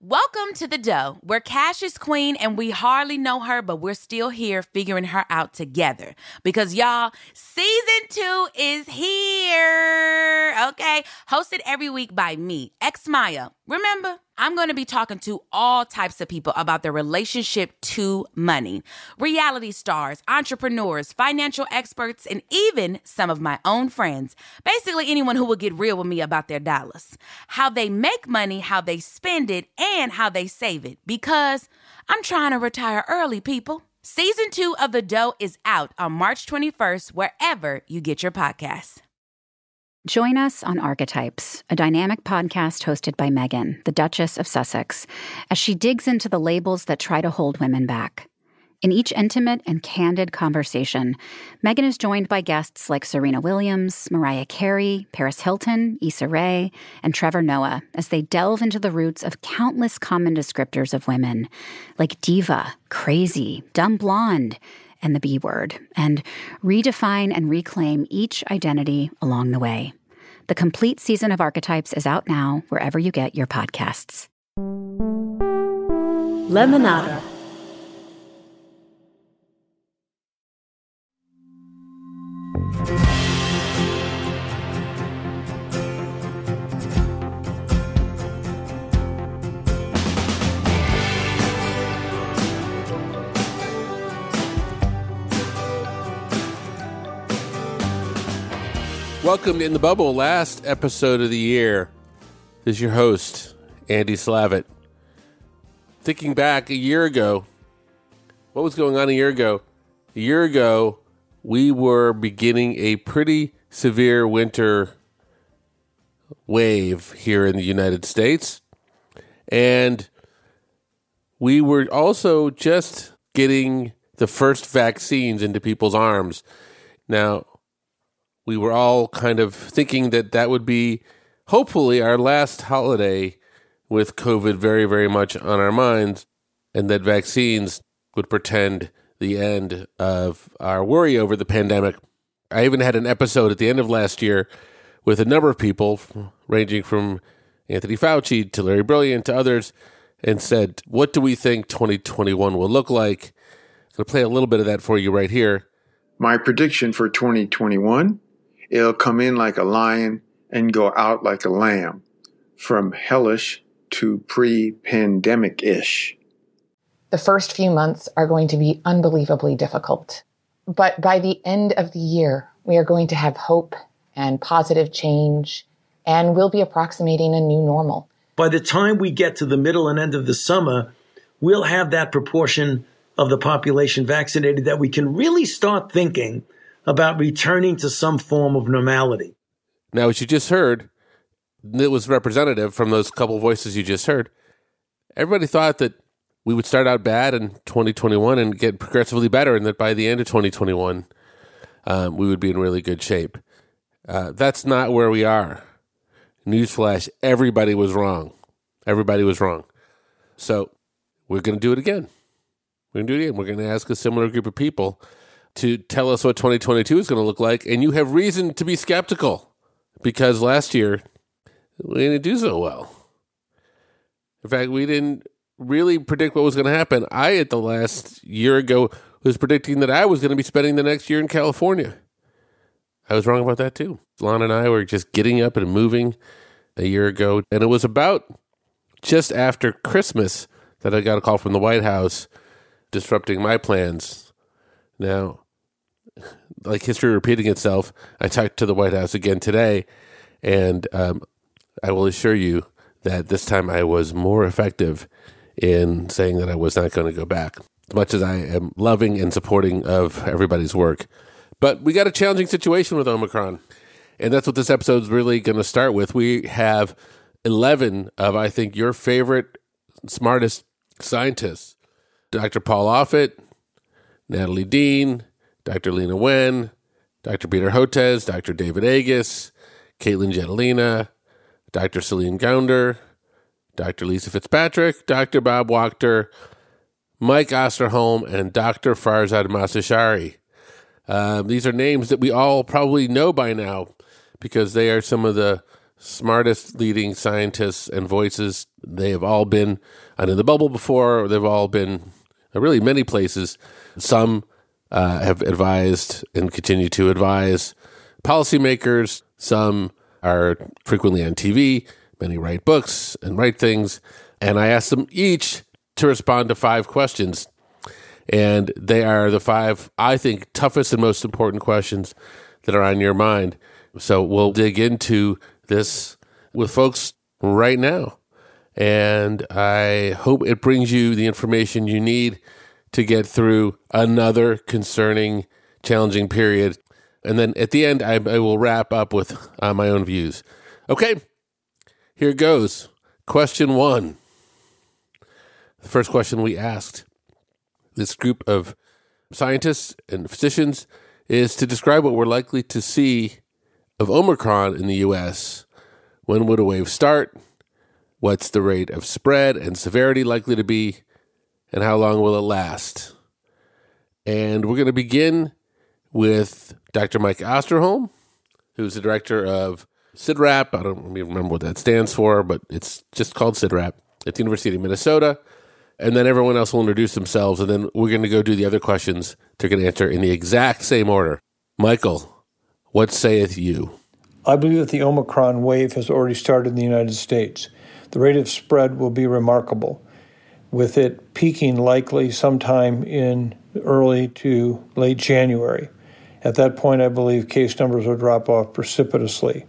Welcome to the dough, where Cash is queen and we hardly know her, but we're still here figuring her out together. Because y'all, season two is here. Okay. Hosted every week by me, X Maya. Remember? I'm going to be talking to all types of people about their relationship to money reality stars, entrepreneurs, financial experts, and even some of my own friends. Basically, anyone who will get real with me about their dollars, how they make money, how they spend it, and how they save it. Because I'm trying to retire early, people. Season two of The Dough is out on March 21st, wherever you get your podcasts. Join us on Archetypes, a dynamic podcast hosted by Meghan, the Duchess of Sussex, as she digs into the labels that try to hold women back. In each intimate and candid conversation, Meghan is joined by guests like Serena Williams, Mariah Carey, Paris Hilton, Issa Rae, and Trevor Noah as they delve into the roots of countless common descriptors of women, like diva, crazy, dumb blonde, and the B word, and redefine and reclaim each identity along the way. The complete season of Archetypes is out now, wherever you get your podcasts. Lemonada. Welcome to In the Bubble, last episode of the year. This is your host, Andy Slavitt. Thinking back a year ago, what was going on a year ago? A year ago, we were beginning a pretty severe winter wave here in the United States. And we were also just getting the first vaccines into people's arms. Now, we were all kind of thinking that that would be hopefully our last holiday with COVID very, very much on our minds, and that vaccines would pretend the end of our worry over the pandemic. I even had an episode at the end of last year with a number of people, ranging from Anthony Fauci to Larry Brilliant to others, and said, What do we think 2021 will look like? I'm going to play a little bit of that for you right here. My prediction for 2021 It'll come in like a lion and go out like a lamb, from hellish to pre pandemic ish. The first few months are going to be unbelievably difficult. But by the end of the year, we are going to have hope and positive change, and we'll be approximating a new normal. By the time we get to the middle and end of the summer, we'll have that proportion of the population vaccinated that we can really start thinking about returning to some form of normality. Now, as you just heard, it was representative from those couple voices you just heard. Everybody thought that we would start out bad in 2021 and get progressively better, and that by the end of 2021, um, we would be in really good shape. Uh, that's not where we are. Newsflash: everybody was wrong. Everybody was wrong. So we're going to do it again. We're going to do it again. We're going to ask a similar group of people to tell us what 2022 is going to look like, and you have reason to be skeptical because last year we didn't do so well. In fact, we didn't really predict what was going to happen. I, at the last year ago, was predicting that I was going to be spending the next year in California. I was wrong about that too. Lon and I were just getting up and moving a year ago, and it was about just after Christmas that I got a call from the White House disrupting my plans. Now, like history repeating itself, I talked to the White House again today, and um, I will assure you that this time I was more effective in saying that I was not going to go back. As much as I am loving and supporting of everybody's work, but we got a challenging situation with Omicron, and that's what this episode is really going to start with. We have eleven of I think your favorite, smartest scientists: Dr. Paul Offit, Natalie Dean, Dr. Leana Wen, Dr. Peter Hotez, Dr. David Agus, Katelyn Jetelina, Dr. Celine Gounder, Dr. Lisa Fitzpatrick, Dr. Bob Wachter, Mike Osterholm, and Dr. Farzad Mostashari. Um, these are names that we all probably know by now because they are some of the smartest leading scientists and voices. They have all been under the bubble before. They've all been really many places. Some uh, have advised and continue to advise policymakers. Some are frequently on TV. Many write books and write things. And I asked them each to respond to five questions. And they are the five, I think, toughest and most important questions that are on your mind. So we'll dig into this with folks right now. And I hope it brings you the information you need to get through another concerning, challenging period. And then at the end, I, I will wrap up with uh, my own views. Okay, here goes. Question one. The first question we asked this group of scientists and physicians is to describe what we're likely to see of Omicron in the US. When would a wave start? What's the rate of spread and severity likely to be? And how long will it last? And we're going to begin with Dr. Mike Osterholm, who's the director of CIDRAP. I don't even remember what that stands for, but it's just called CIDRAP at the University of Minnesota. And then everyone else will introduce themselves, and then we're going to go do the other questions they're going to answer in the exact same order. Michael, what saith you? I believe that the Omicron wave has already started in the United States. The rate of spread will be remarkable, with it peaking likely sometime in early to late January. At that point, I believe case numbers will drop off precipitously.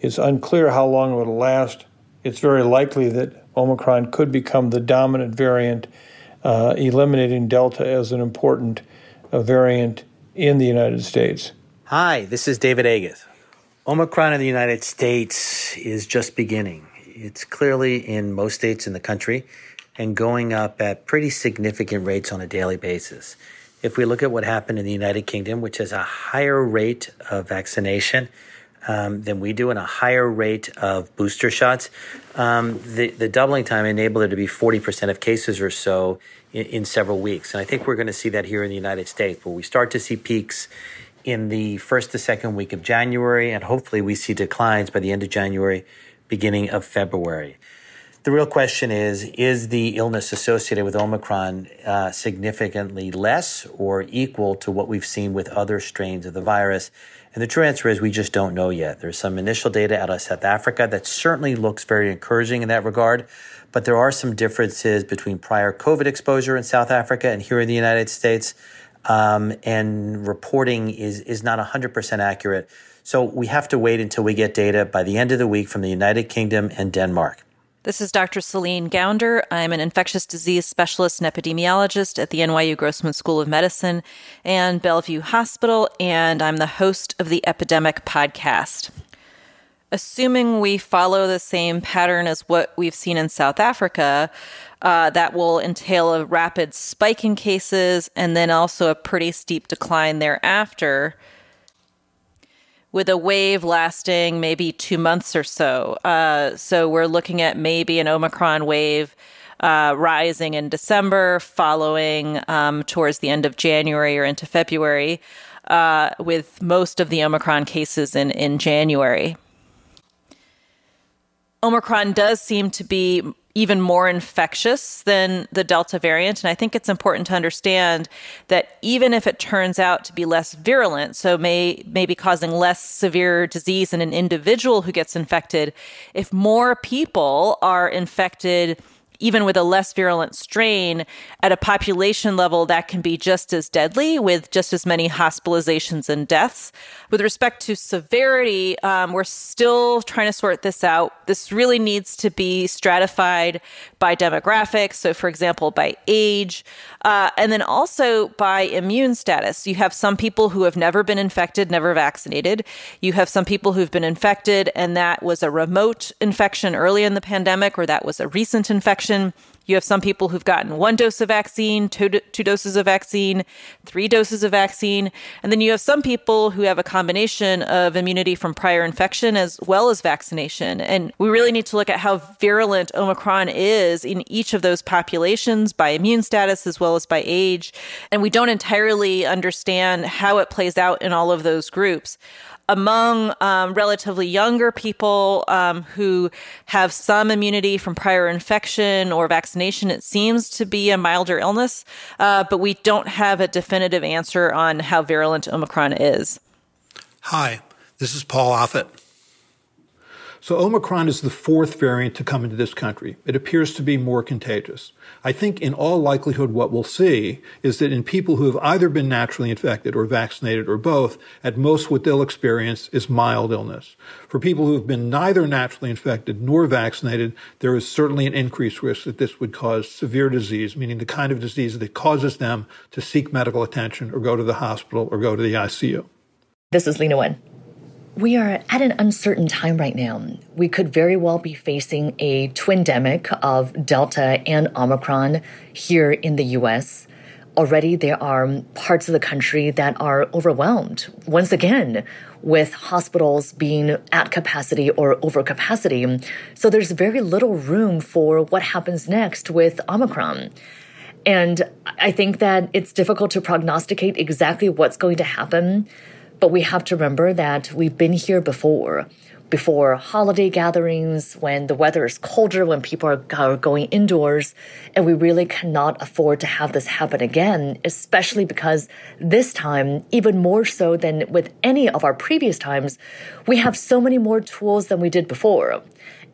It's unclear how long it will last. It's very likely that Omicron could become the dominant variant, uh, eliminating Delta as an important uh, variant in the United States. Hi, this is David Agus. Omicron in the United States is just beginning. It's clearly in most states in the country and going up at pretty significant rates on a daily basis. If we look at what happened in the United Kingdom, which has a higher rate of vaccination um, than we do and a higher rate of booster shots, um, the, the doubling time enabled there to be 40% of cases or so in, in several weeks. And I think we're going to see that here in the United States, where we start to see peaks in the first to second week of January, and hopefully we see declines by the end of January, beginning of February. The real question is Is the illness associated with Omicron uh, significantly less or equal to what we've seen with other strains of the virus? And the true answer is we just don't know yet. There's some initial data out of South Africa that certainly looks very encouraging in that regard, but there are some differences between prior COVID exposure in South Africa and here in the United States um, and reporting is is not 100% accurate. So we have to wait until we get data by the end of the week from the United Kingdom and Denmark. This is Dr. Celine Gounder. I'm an infectious disease specialist and epidemiologist at the NYU Grossman School of Medicine and Bellevue Hospital, and I'm the host of the Epidemic Podcast. Assuming we follow the same pattern as what we've seen in South Africa, uh, that will entail a rapid spike in cases and then also a pretty steep decline thereafter, with a wave lasting maybe two months or so. Uh, so we're looking at maybe an Omicron wave. Uh, rising in December, following um, towards the end of January or into February, uh, with most of the Omicron cases in, in January. Omicron does seem to be even more infectious than the Delta variant. And I think it's important to understand that even if it turns out to be less virulent, so may, may be causing less severe disease in an individual who gets infected, if more people are infected, even with a less virulent strain, at a population level, that can be just as deadly with just as many hospitalizations and deaths. With respect to severity, um, we're still trying to sort this out. This really needs to be stratified by demographics. So, for example, by age, uh, and then also by immune status. You have some people who have never been infected, never vaccinated. You have some people who've been infected, and that was a remote infection early in the pandemic, or that was a recent infection. You have some people who've gotten one dose of vaccine, two, two doses of vaccine, three doses of vaccine. And then you have some people who have a combination of immunity from prior infection as well as vaccination. And we really need to look at how virulent Omicron is in each of those populations by immune status as well as by age. And we don't entirely understand how it plays out in all of those groups. Among um, relatively younger people um, who have some immunity from prior infection or vaccination, it seems to be a milder illness, uh, but we don't have a definitive answer on how virulent Omicron is. Hi, this is Paul Offit. So Omicron is the fourth variant to come into this country. It appears to be more contagious. I think in all likelihood what we'll see is that in people who have either been naturally infected or vaccinated or both, at most what they'll experience is mild illness. For people who have been neither naturally infected nor vaccinated, there is certainly an increased risk that this would cause severe disease, meaning the kind of disease that causes them to seek medical attention or go to the hospital or go to the ICU. This is Leana Wen. We are at an uncertain time right now. We could very well be facing a twindemic of Delta and Omicron here in the US. Already, there are parts of the country that are overwhelmed, once again, with hospitals being at capacity or over capacity. So there's very little room for what happens next with Omicron. And I think that it's difficult to prognosticate exactly what's going to happen. But we have to remember that we've been here before. Before holiday gatherings, when the weather is colder, when people are are, going indoors, and we really cannot afford to have this happen again, especially because this time, even more so than with any of our previous times, we have so many more tools than we did before.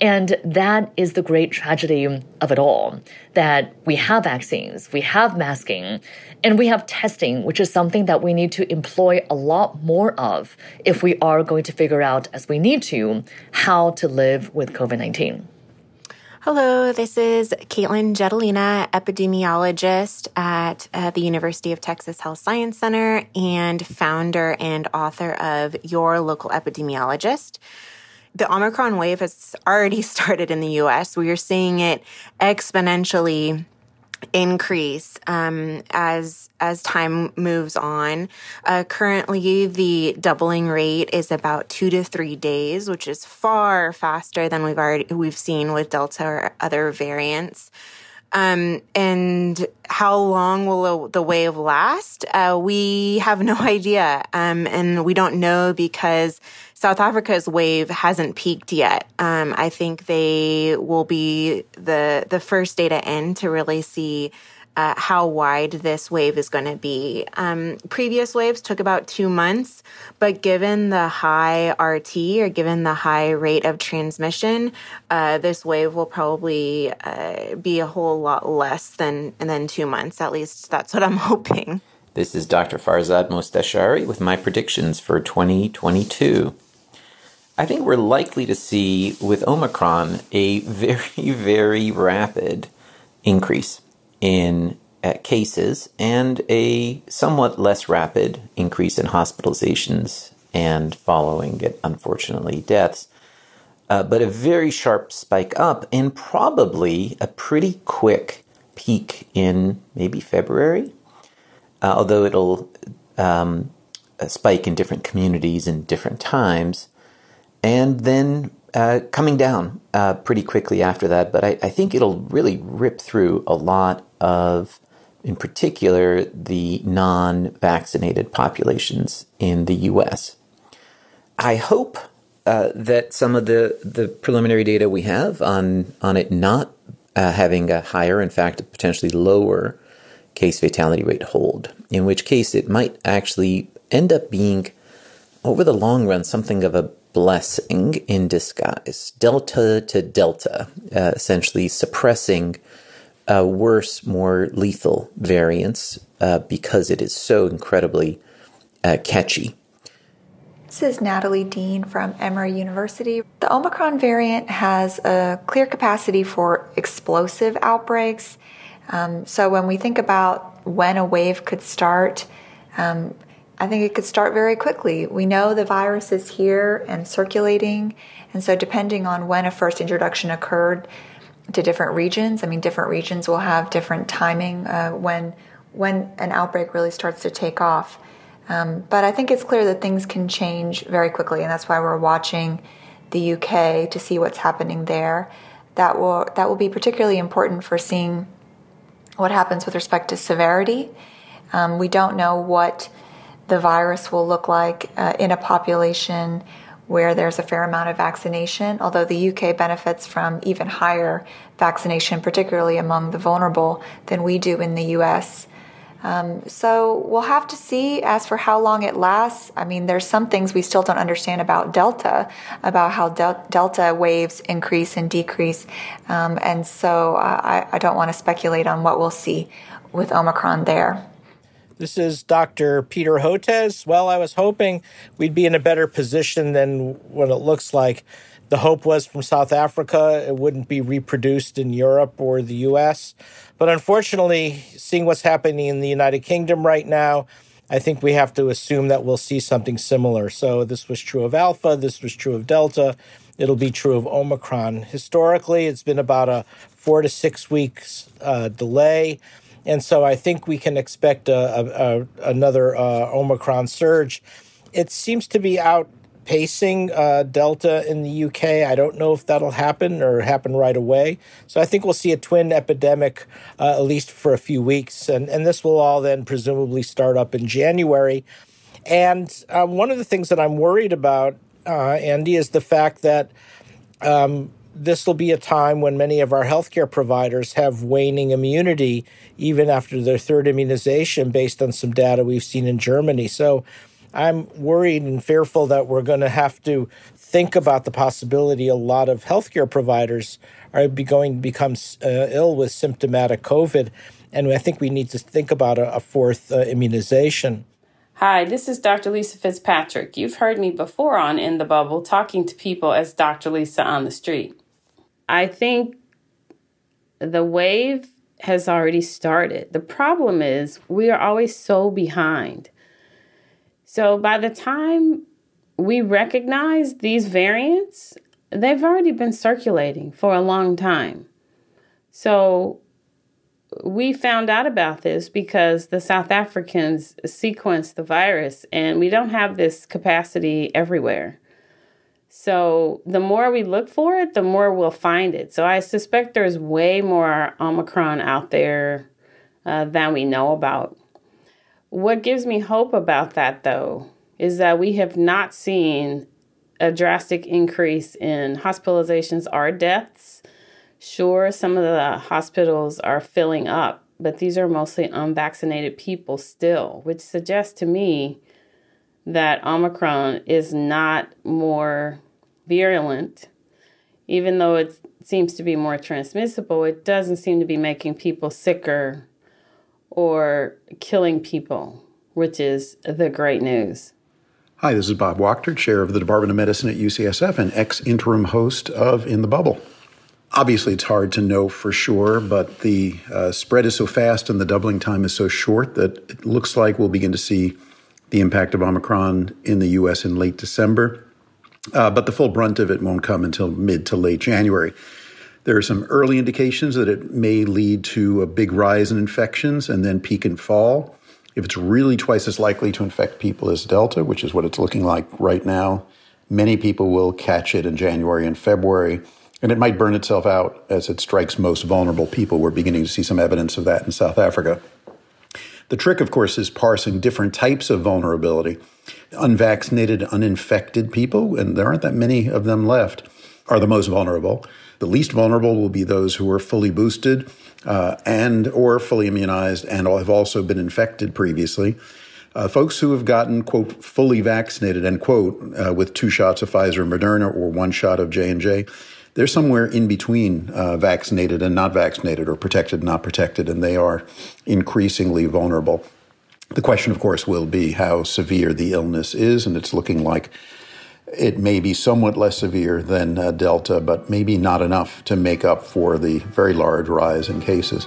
And that is the great tragedy of it all that we have vaccines, we have masking, and we have testing, which is something that we need to employ a lot more of if we are going to figure out, as we need to, how to live with COVID 19. Hello, this is Katelyn Jetelina, epidemiologist at uh, the University of Texas Health Science Center and founder and author of Your Local Epidemiologist the Omicron wave has already started in the US. We are seeing it exponentially increase um, as as time moves on. Uh, currently, the doubling rate is about two to three days, which is far faster than we've already we've seen with Delta or other variants. Um, and how long will the wave last? Uh, we have no idea, um, and we don't know because South Africa's wave hasn't peaked yet. Um, I think they will be the the first data in to really see uh, how wide this wave is going to be. Um, previous waves took about two months, but given the high RT or given the high rate of transmission, uh, this wave will probably uh, be a whole lot less than than two months. At least that's what I'm hoping. This is Dr. Farzad Mostashari with my predictions for 2022. I think we're likely to see with Omicron a very, very rapid increase in uh, cases and a somewhat less rapid increase in hospitalizations and following it, unfortunately, deaths. Uh, but a very sharp spike up and probably a pretty quick peak in maybe February, uh, although it'll um, spike in different communities in different times and then uh, coming down uh, pretty quickly after that. But I, I, think it'll really rip through a lot of, in particular, the non vaccinated populations in the US. I hope uh, that some of the, the preliminary data we have on, on it not uh, having a higher, in fact, potentially lower case fatality rate hold, in which case it might actually end up being, over the long run, something of a blessing in disguise, delta to delta, uh, essentially suppressing uh, worse, more lethal variants uh, because it is so incredibly uh, catchy. This is Natalie Dean from Emory University. The Omicron variant has a clear capacity for explosive outbreaks. Um, so when we think about when a wave could start, um, I think it could start very quickly. We know the virus is here and circulating, and so depending on when a first introduction occurred to different regions, I mean, different regions will have different timing uh, when when an outbreak really starts to take off. Um, but I think it's clear that things can change very quickly, and that's why we're watching the UK to see what's happening there. That will that will be particularly important for seeing what happens with respect to severity. Um, we don't know what the virus will look like uh, in a population where there's a fair amount of vaccination, although the UK benefits from even higher vaccination, particularly among the vulnerable, than we do in the US. Um, so we'll have to see as for how long it lasts. I mean, there's some things we still don't understand about Delta, about how del- Delta waves increase and decrease. Um, and so I, I don't want to speculate on what we'll see with Omicron there. This is Dr. Peter Hotez. Well, I was hoping we'd be in a better position than what it looks like. The hope was from South Africa, it wouldn't be reproduced in Europe or the US. But unfortunately, seeing what's happening in the United Kingdom right now, I think we have to assume that we'll see something similar. So, this was true of Alpha, this was true of Delta, it'll be true of Omicron. Historically, it's been about a four to six weeks uh, delay. And so I think we can expect a, a, a another uh, Omicron surge. It seems to be outpacing uh, Delta in the UK. I don't know if that'll happen or happen right away. So I think we'll see a twin epidemic uh, at least for a few weeks. And, and this will all then presumably start up in January. And um, one of the things that I'm worried about, uh, Andy, is the fact that um, this will be a time when many of our healthcare providers have waning immunity even after their third immunization based on some data we've seen in Germany. So I'm worried and fearful that we're going to have to think about the possibility a lot of healthcare providers are going to become uh, ill with symptomatic COVID. And I think we need to think about a, a fourth uh, immunization. Hi, this is Dr. Lisa Fitzpatrick. You've heard me before on In the Bubble talking to people as Dr. Lisa on the street. I think the wave has already started. The problem is we are always so behind. So by the time we recognize these variants, they've already been circulating for a long time. So we found out about this because the South Africans sequenced the virus, and we don't have this capacity everywhere. So the more we look for it, the more we'll find it. So I suspect there's way more Omicron out there uh, than we know about. What gives me hope about that, though, is that we have not seen a drastic increase in hospitalizations or deaths. Sure, some of the hospitals are filling up, but these are mostly unvaccinated people still, which suggests to me that Omicron is not more virulent. Even though it seems to be more transmissible, it doesn't seem to be making people sicker or killing people, which is the great news. Hi, this is Bob Wachter, chair of the Department of Medicine at UCSF and ex interim host of In the Bubble. Obviously, it's hard to know for sure, but the uh, spread is so fast and the doubling time is so short that it looks like we'll begin to see the impact of Omicron in the US in late December. Uh, but the full brunt of it won't come until mid to late January. There are some early indications that it may lead to a big rise in infections and then peak and fall. If it's really twice as likely to infect people as Delta, which is what it's looking like right now, many people will catch it in January and February, and it might burn itself out as it strikes most vulnerable people. We're beginning to see some evidence of that in South Africa. The trick, of course, is parsing different types of vulnerability. Unvaccinated, uninfected people, and there aren't that many of them left, are the most vulnerable. The least vulnerable will be those who are fully boosted uh, and or fully immunized and have also been infected previously. Uh, folks who have gotten quote fully vaccinated end quote uh, with two shots of Pfizer and Moderna or one shot of J and J, they're somewhere in between uh, vaccinated and not vaccinated or protected and not protected, and they are increasingly vulnerable. The question, of course, will be how severe the illness is, and it's looking like it may be somewhat less severe than uh, Delta, but maybe not enough to make up for the very large rise in cases.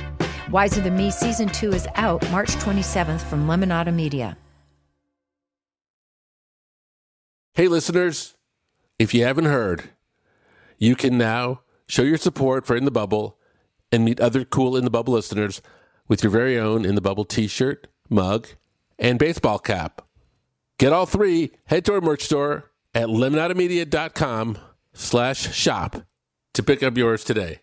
Wiser Than Me Season 2 is out March 27th from Lemonada Media. Hey, listeners, if you haven't heard, you can now show your support for In the Bubble and meet other cool In the Bubble listeners with your very own In the Bubble t shirt, mug, and baseball cap. Get all three, head to our merch store at lemonadamedia.com slash shop to pick up yours today.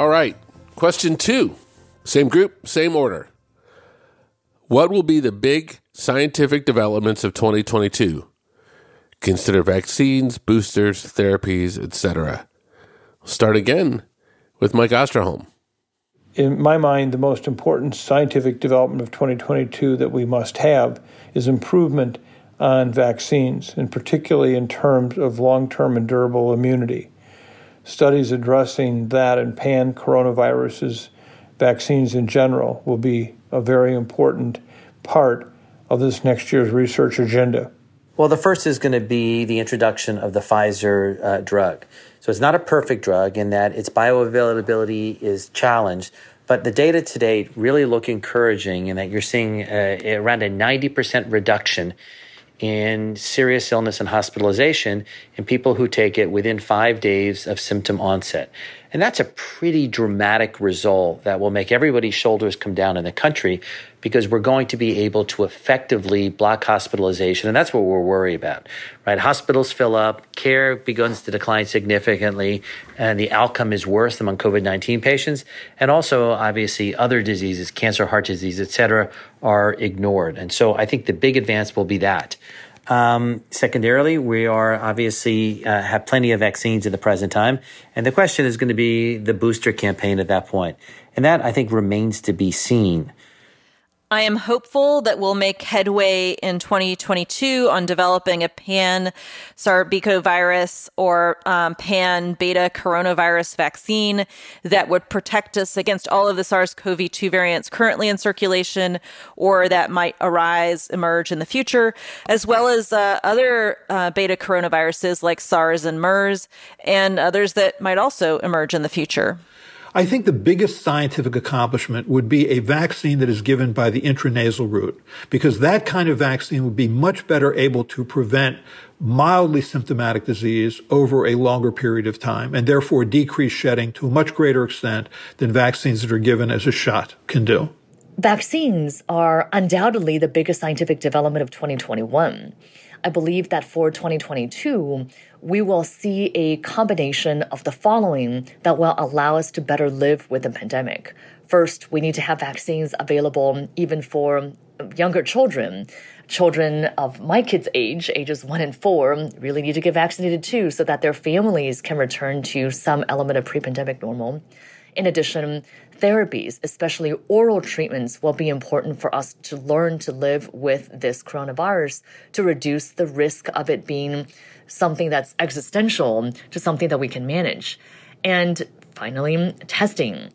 All right. Question two. Same group, same order. What will be the big scientific developments of 2022? Consider vaccines, boosters, therapies, etc. Start again with Mike Osterholm. In my mind, the most important scientific development of 2022 that we must have is improvement on vaccines, and particularly in terms of long term and durable immunity studies addressing that and pan coronaviruses, vaccines in general, will be a very important part of this next year's research agenda. Well, the first is going to be the introduction of the Pfizer uh, drug. So it's not a perfect drug in that its bioavailability is challenged, but the data to date really look encouraging in that you're seeing uh, around a 90% reduction in serious illness and hospitalization in people who take it within five days of symptom onset. And that's a pretty dramatic result that will make everybody's shoulders come down in the country because we're going to be able to effectively block hospitalization. And that's what we're worried about, right? Hospitals fill up, care begins to decline significantly, and the outcome is worse among COVID 19 patients. And also, obviously, other diseases, cancer, heart disease, et cetera, are ignored. And so I think the big advance will be that. Um, secondarily, we are obviously uh, have plenty of vaccines at the present time, and the question is going to be the booster campaign at that point, and that I think remains to be seen. I am hopeful that we'll make headway in 2022 on developing a pan virus or um, pan beta coronavirus vaccine that would protect us against all of the SARS CoV 2 variants currently in circulation or that might arise, emerge in the future, as well as uh, other uh, beta coronaviruses like SARS and MERS and others that might also emerge in the future. I think the biggest scientific accomplishment would be a vaccine that is given by the intranasal route, because that kind of vaccine would be much better able to prevent mildly symptomatic disease over a longer period of time and therefore decrease shedding to a much greater extent than vaccines that are given as a shot can do. Vaccines are undoubtedly the biggest scientific development of 2021. I believe that for 2022, we will see a combination of the following that will allow us to better live with the pandemic. First, we need to have vaccines available even for younger children. Children of my kids' age, ages one and four, really need to get vaccinated too so that their families can return to some element of pre pandemic normal. In addition, therapies, especially oral treatments, will be important for us to learn to live with this coronavirus to reduce the risk of it being something that's existential to something that we can manage. And finally, testing.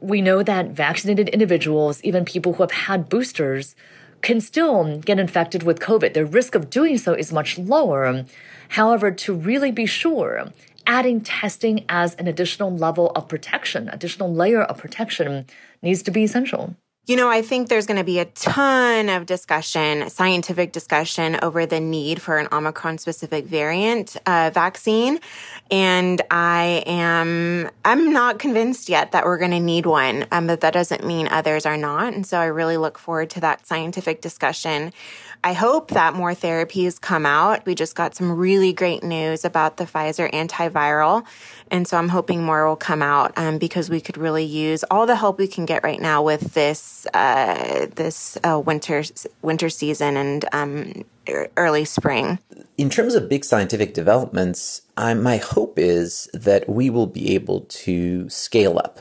We know that vaccinated individuals, even people who have had boosters, can still get infected with COVID. The risk of doing so is much lower. However, to really be sure, adding testing as an additional level of protection, additional layer of protection needs to be essential. You know, I think there's going to be a ton of discussion, scientific discussion over the need for an Omicron specific variant uh, vaccine. And I am, I'm not convinced yet that we're going to need one, um, but that doesn't mean others are not. And so I really look forward to that scientific discussion. I hope that more therapies come out. We just got some really great news about the Pfizer antiviral. And so I'm hoping more will come out um, because we could really use all the help we can get right now with this uh, this uh, winter winter season and um, early spring. In terms of big scientific developments, I, my hope is that we will be able to scale up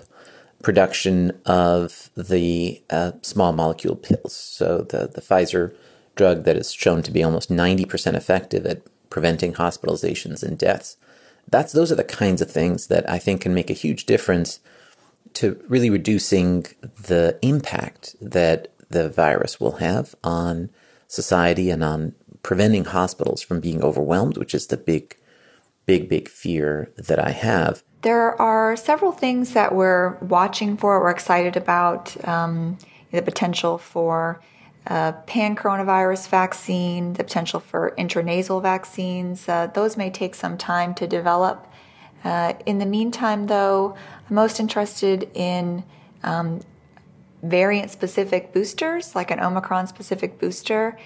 production of the uh, small molecule pills. So the the Pfizer drug that is shown to be almost ninety percent effective at preventing hospitalizations and deaths. That's those are the kinds of things that I think can make a huge difference to really reducing the impact that the virus will have on society and on preventing hospitals from being overwhelmed, which is the big, big, big fear that I have. There are several things that we're watching for, we're excited about um, the potential for a pan coronavirus vaccine, the potential for intranasal vaccines. Uh, those may take some time to develop. Uh, in the meantime, though, I'm most interested in um, variant specific boosters, like an Omicron specific booster,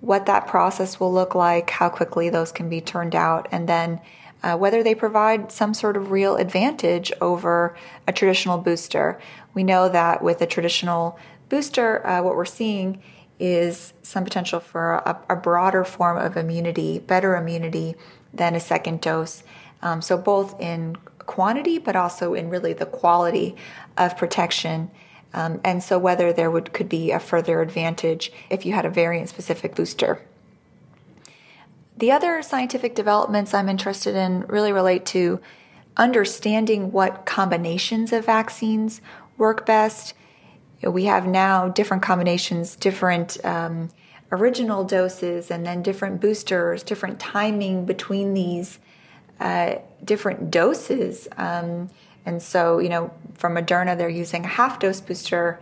what that process will look like, how quickly those can be turned out, and then uh, whether they provide some sort of real advantage over a traditional booster. We know that with a traditional booster, uh, what we're seeing is some potential for a, a, broader form of immunity, better immunity than a second dose. Um, so, both in quantity, but also in really the quality of protection. Um, and so, whether there would could be a further advantage if you had a variant specific booster. The other scientific developments I'm interested in really relate to understanding what combinations of vaccines work best. We have now different combinations, different um, original doses, and then different boosters, different timing between these uh, different doses. Um, and so, you know, from Moderna, they're using a half dose booster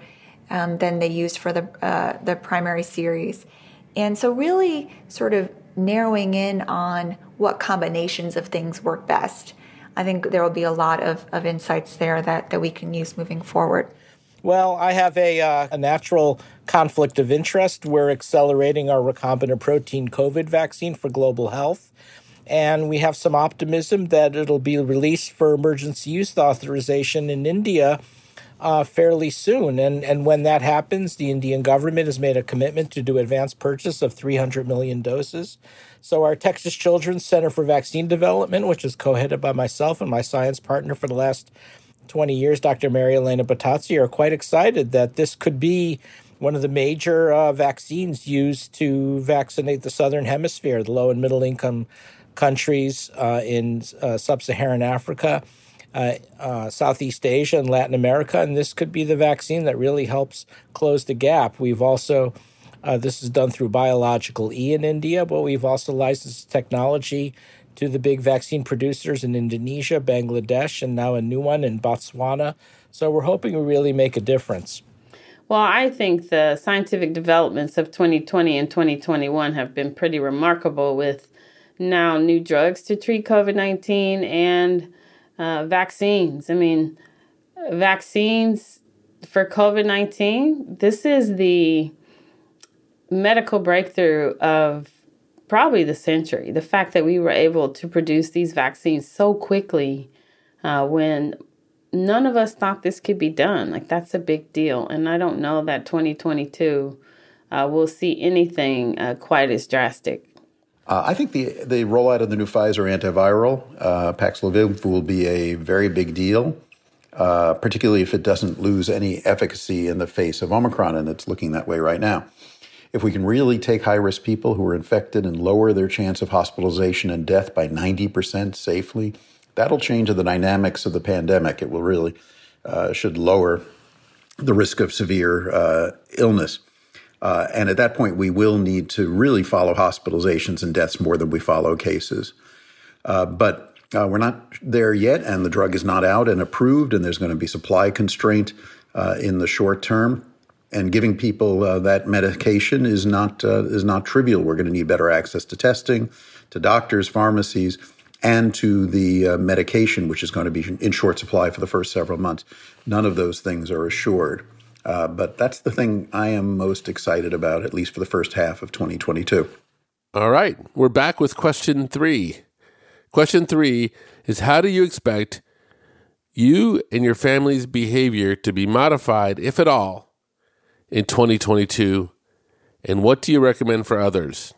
um, than they used for the uh, the primary series. And so, really, sort of narrowing in on what combinations of things work best. I think there will be a lot of, of insights there that, that we can use moving forward. Well, I have a, uh, a natural conflict of interest. We're accelerating our recombinant protein COVID vaccine for global health and we have some optimism that it'll be released for emergency use authorization in India uh, fairly soon. And, and when that happens, the Indian government has made a commitment to do advance purchase of 300 million doses. So, our Texas Children's Center for Vaccine Development, which is co headed by myself and my science partner for the last 20 years, Dr. Mary Elena Bottazzi, are quite excited that this could be one of the major uh, vaccines used to vaccinate the Southern Hemisphere, the low and middle income countries uh, in uh, sub Saharan Africa, uh, uh, Southeast Asia, and Latin America. And this could be the vaccine that really helps close the gap. We've also, uh, this is done through Biological E in India, but we've also licensed technology to the big vaccine producers in Indonesia, Bangladesh, and now a new one in Botswana. So we're hoping to really make a difference. Well, I think the scientific developments of 2020 and 2021 have been pretty remarkable with now new drugs to treat COVID 19 and uh, vaccines. I mean, vaccines for COVID 19, this is the medical breakthrough of probably the century. The fact that we were able to produce these vaccines so quickly uh, when none of us thought this could be done. Like, that's a big deal. And I don't know that 2022 uh, will see anything uh, quite as drastic. Uh, I think the the rollout of the new Pfizer antiviral uh, Paxlovid will be a very big deal, uh, particularly if it doesn't lose any efficacy in the face of Omicron, and it's looking that way right now. If we can really take high risk people who are infected and lower their chance of hospitalization and death by 90% safely, that'll change the dynamics of the pandemic. It will really uh, should lower the risk of severe uh, illness. Uh, and at that point, we will need to really follow hospitalizations and deaths more than we follow cases. Uh, but uh, we're not there yet, and the drug is not out and approved, and there's going to be supply constraint uh, in the short term. And giving people uh, that medication is not uh, is not trivial. We're going to need better access to testing, to doctors, pharmacies, and to the medication, which is going to be in short supply for the first several months. None of those things are assured. Uh, but that's the thing I am most excited about, at least for the first half of 2022. All right. We're back with question three. Question three is How do you expect you and your family's behavior to be modified, if at all, in 2022? And what do you recommend for others?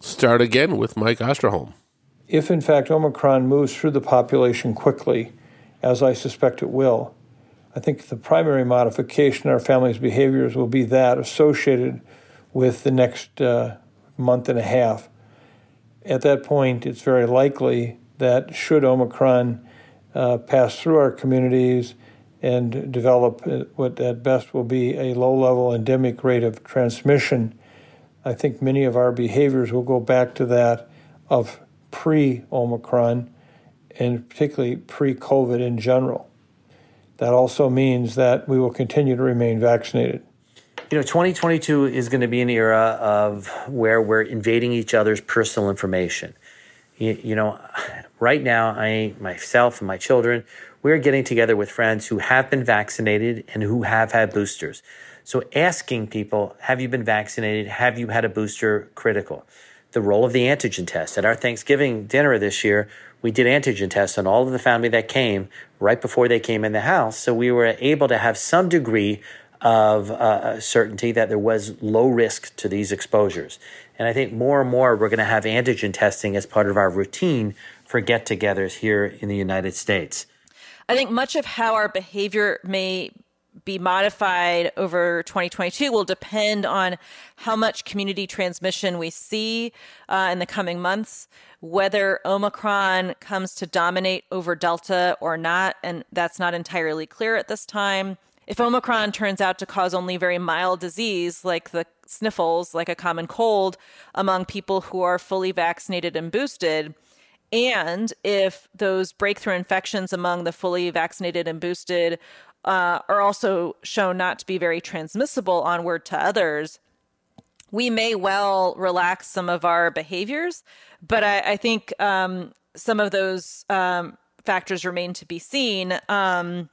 Start again with Mike Osterholm. If, in fact, Omicron moves through the population quickly, as I suspect it will, I think the primary modification in our family's behaviors will be that associated with the next uh, month and a half. At that point, it's very likely that should Omicron uh, pass through our communities and develop uh, what at best will be a low level endemic rate of transmission, I think many of our behaviors will go back to that of pre Omicron and particularly pre COVID in general. That also means that we will continue to remain vaccinated. You know, 2022 is going to be an era of where we're invading each other's personal information. You, you, know, right now, I, myself, and my children, we're getting together with friends who have been vaccinated and who have had boosters. So, asking people, have you been vaccinated? Have you had a booster? Critical. The role of the antigen test. At our Thanksgiving dinner this year, we did antigen tests on all of the family that came right before they came in the house. So, we were able to have some degree of uh, certainty that there was low risk to these exposures. And I think more and more we're going to have antigen testing as part of our routine for get togethers here in the United States. I think much of how our behavior may be modified over 2022 will depend on how much community transmission we see uh, in the coming months, whether Omicron comes to dominate over Delta or not. And that's not entirely clear at this time. If Omicron turns out to cause only very mild disease, like the sniffles, like a common cold, among people who are fully vaccinated and boosted, and if those breakthrough infections among the fully vaccinated and boosted uh, are also shown not to be very transmissible onward to others, we may well relax some of our behaviors. But I, I think um, some of those um, factors remain to be seen. Um,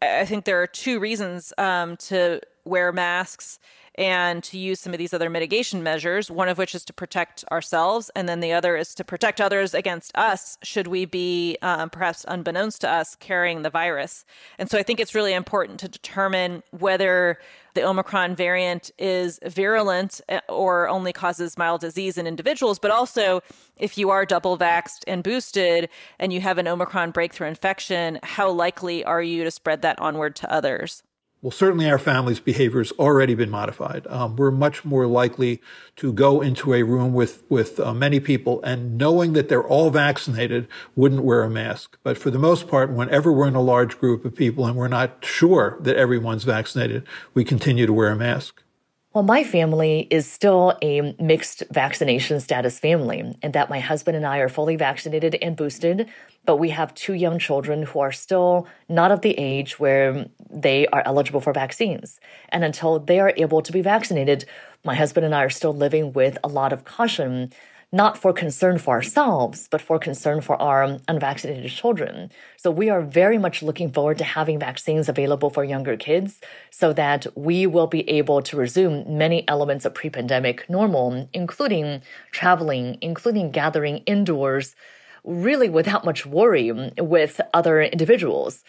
I think there are two reasons um, to wear masks and to use some of these other mitigation measures, one of which is to protect ourselves, and then the other is to protect others against us, should we be, um, perhaps unbeknownst to us, carrying the virus. And so I think it's really important to determine whether the Omicron variant is virulent eh, or only causes mild disease in individuals, but also if you are double vaxxed and boosted and you have an Omicron breakthrough infection, how likely are you to spread that onward to others? Well, certainly our family's behavior has already been modified. Um, we're much more likely to go into a room with with uh, many people and knowing that they're all vaccinated, wouldn't wear a mask. But for the most part, whenever we're in a large group of people and we're not sure that everyone's vaccinated, we continue to wear a mask. Well, my family is still a mixed vaccination status family, and that my husband and I are fully vaccinated and boosted, but we have two young children who are still not of the age where they are eligible for vaccines. And until they are able to be vaccinated, my husband and I are still living with a lot of caution not for concern for ourselves, but for concern for our unvaccinated children. So we are very much looking forward to having vaccines available for younger kids so that we will be able to resume many elements of pre pandemic normal, including traveling, including gathering indoors, really without much worry with other individuals.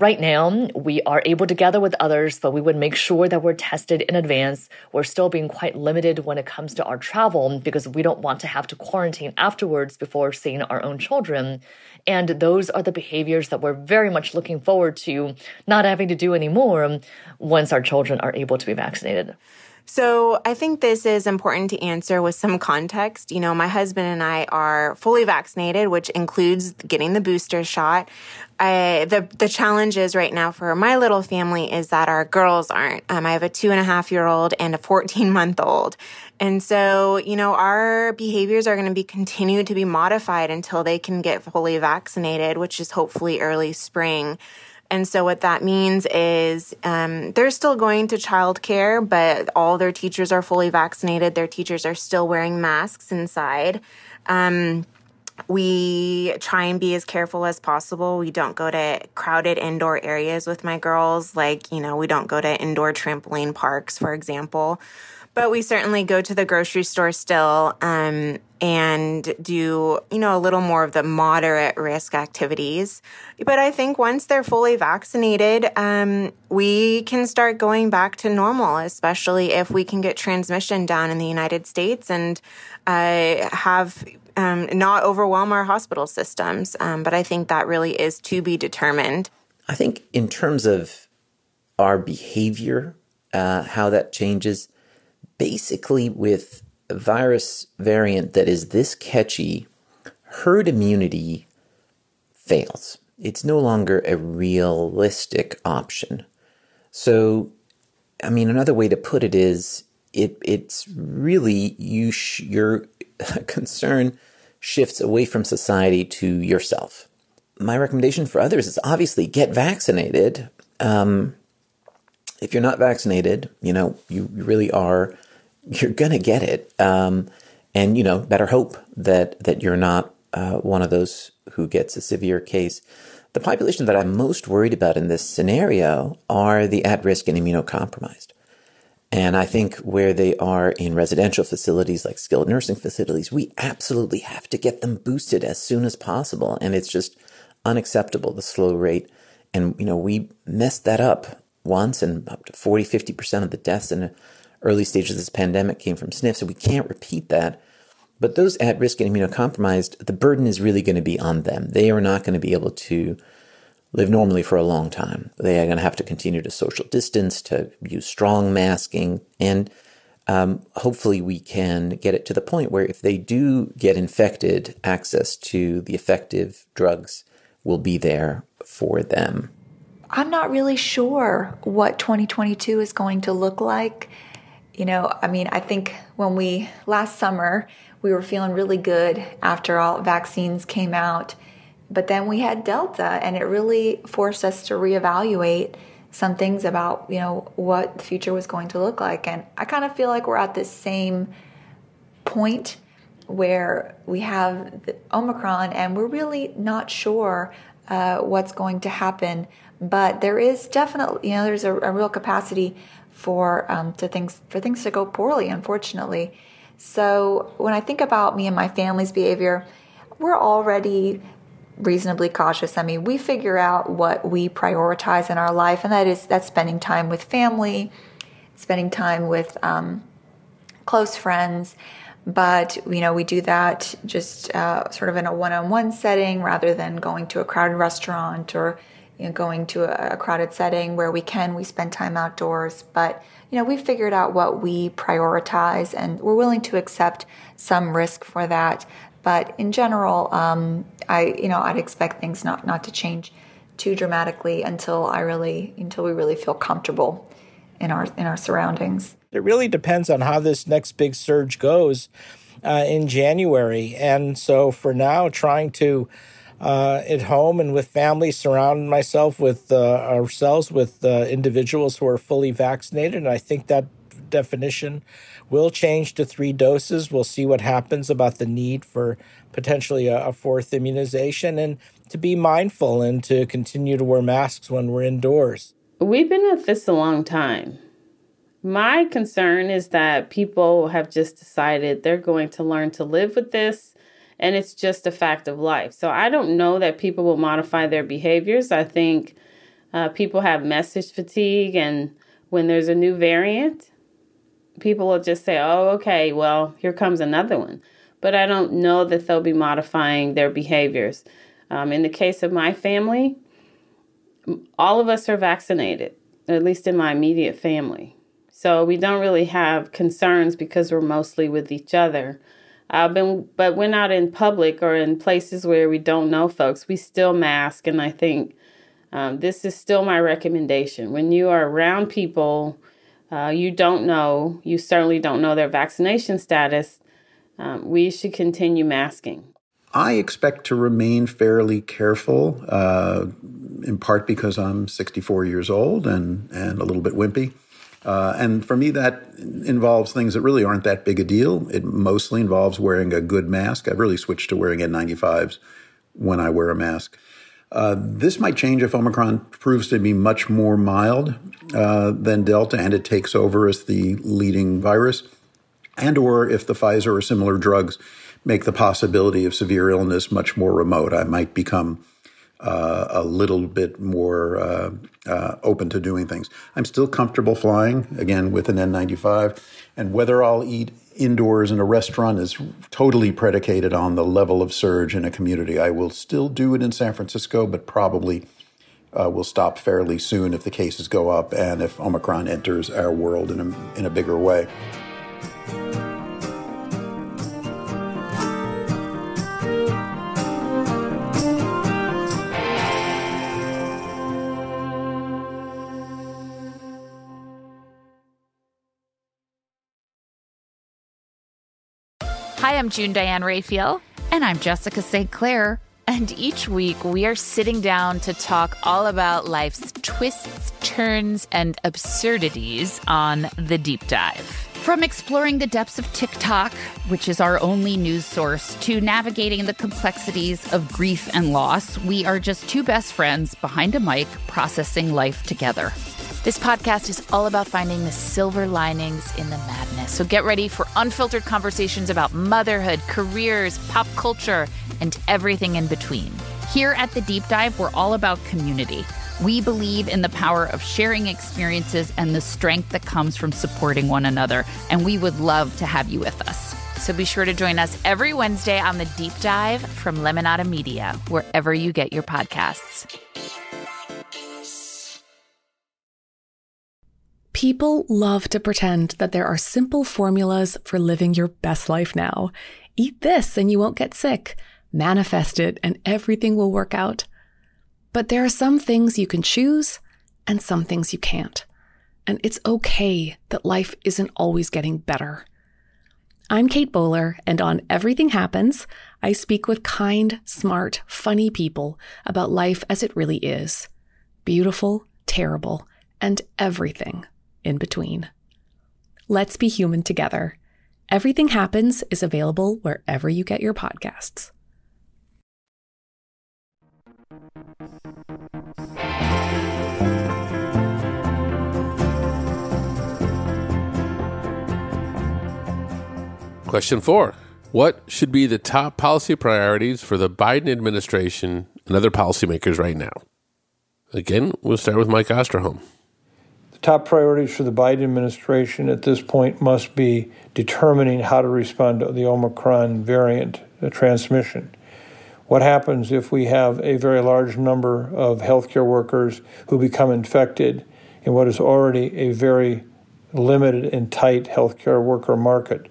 Right now, we are able to gather with others, but we would make sure that we're tested in advance. We're still being quite limited when it comes to our travel because we don't want to have to quarantine afterwards before seeing our own children. And those are the behaviors that we're very much looking forward to not having to do anymore once our children are able to be vaccinated. So I think this is important to answer with some context. You know, my husband and I are fully vaccinated, which includes getting the booster shot. I, the the challenge is right now for my little family is that our girls aren't. Um, I have a two and a half year old and a fourteen month old, and so you know our behaviors are going to be continued to be modified until they can get fully vaccinated, which is hopefully early spring. And so what that means is um, they're still going to childcare, but all their teachers are fully vaccinated. Their teachers are still wearing masks inside. Um, we try and be as careful as possible. We don't go to crowded indoor areas with my girls. Like, you know, we don't go to indoor trampoline parks, for example. But we certainly go to the grocery store still um, and do, you know, a little more of the moderate risk activities. But I think once they're fully vaccinated, um, we can start going back to normal, especially if we can get transmission down in the United States and uh, have um, not overwhelm our hospital systems. Um, but I think that really is to be determined. I think in terms of our behavior, uh, how that changes, basically with a virus variant that is this catchy, herd immunity fails. It's no longer a realistic option. So, I mean, another way to put it is it it's really you sh- your concern shifts away from society to yourself. My recommendation for others is obviously get vaccinated. Um, if you're not vaccinated, you know you really are you're gonna get it. Um, and you know, better hope that that you're not uh, one of those who gets a severe case. The population that I'm most worried about in this scenario are the at-risk and immunocompromised. And I think where they are in residential facilities like skilled nursing facilities, we absolutely have to get them boosted as soon as possible. And it's just unacceptable, the slow rate. And, you know, we messed that up once and up to 40, 50% of the deaths in early stages of this pandemic came from SNF, so we can't repeat that. But those at risk and immunocompromised, the burden is really going to be on them. They are not going to be able to live normally for a long time. They are going to have to continue to social distance, to use strong masking, and um, hopefully we can get it to the point where if they do get infected, access to the effective drugs will be there for them. I'm not really sure what 2022 is going to look like. You know, I mean, I think when we last summer, we were feeling really good after all vaccines came out. But then we had Delta, and it really forced us to reevaluate some things about, you know, what the future was going to look like. And I kind of feel like we're at this same point where we have Omicron, and we're really not sure uh, what's going to happen. But there is definitely, you know, there's a, a real capacity for um, to things for things to go poorly, unfortunately. So when I think about me and my family's behavior, we're already reasonably cautious. I mean, we figure out what we prioritize in our life, and that is that's spending time with family, spending time with um, close friends. But you know, we do that just uh, sort of in a one-on-one setting rather than going to a crowded restaurant or you know, going to a, crowded setting where we can, we spend time outdoors. But, you know, we've figured out what we prioritize and we're willing to accept some risk for that. But in general, um, I, you know, I'd expect things not, not to change too dramatically until I really, until we really feel comfortable in our, in our surroundings. It really depends on how this next big surge goes uh, in January. And so for now, trying to, uh, at home and with family, surround myself with uh, ourselves with uh, individuals who are fully vaccinated. And I think that definition will change to three doses. We'll see what happens about the need for potentially a, a fourth immunization and to be mindful and to continue to wear masks when we're indoors. We've been at this a long time. My concern is that people have just decided they're going to learn to live with this and it's just a fact of life. So I don't know that people will modify their behaviors. I think uh, people have message fatigue, and when there's a new variant, people will just say, oh, okay, well, here comes another one. But I don't know that they'll be modifying their behaviors. Um, in the case of my family, all of us are vaccinated, at least in my immediate family. So we don't really have concerns because we're mostly with each other. Uh, but, but we're not in public or in places where we don't know folks. We still mask, and I think um, this is still my recommendation. When you are around people uh, you don't know, you certainly don't know their vaccination status, um, we should continue masking. I expect to remain fairly careful, uh, in part because I'm 64 years old and, and a little bit wimpy. Uh, and for me, that involves things that really aren't that big a deal. It mostly involves wearing a good mask. I've really switched to wearing N95s when I wear a mask. Uh, this might change if Omicron proves to be much more mild uh, than Delta and it takes over as the leading virus, and or if the Pfizer or similar drugs make the possibility of severe illness much more remote. I might become uh, a little bit more uh, uh, open to doing things. I'm still comfortable flying, again, with an N95. And whether I'll eat indoors in a restaurant is totally predicated on the level of surge in a community. I will still do it in San Francisco, but probably uh, will stop fairly soon if the cases go up and if Omicron enters our world in a, in a bigger way. Hi, I'm June Diane Raphael. And I'm Jessica St. Clair. And each week we are sitting down to talk all about life's twists, turns, and absurdities on The Deep Dive. From exploring the depths of TikTok, which is our only news source, to navigating the complexities of grief and loss, we are just two best friends behind a mic processing life together. This podcast is all about finding the silver linings in the madness. So get ready for unfiltered conversations about motherhood, careers, pop culture, and everything in between. Here at The Deep Dive, we're all about community. We believe in the power of sharing experiences and the strength that comes from supporting one another, and we would love to have you with us. So be sure to join us every Wednesday on The Deep Dive from Lemonada Media, wherever you get your podcasts. People love to pretend that there are simple formulas for living your best life now. Eat this and you won't get sick. Manifest it and everything will work out. But there are some things you can choose and some things you can't. And it's okay that life isn't always getting better. I'm Kate Bowler, and on Everything Happens, I speak with kind, smart, funny people about life as it really is beautiful, terrible, and everything in between. Let's be human together. Everything Happens is available wherever you get your podcasts. Question four What should be the top policy priorities for the Biden administration and other policymakers right now? Again, we'll start with Mike Osterholm. Top priorities for the Biden administration at this point must be determining how to respond to the Omicron variant uh, transmission. What happens if we have a very large number of healthcare workers who become infected in what is already a very limited and tight healthcare worker market?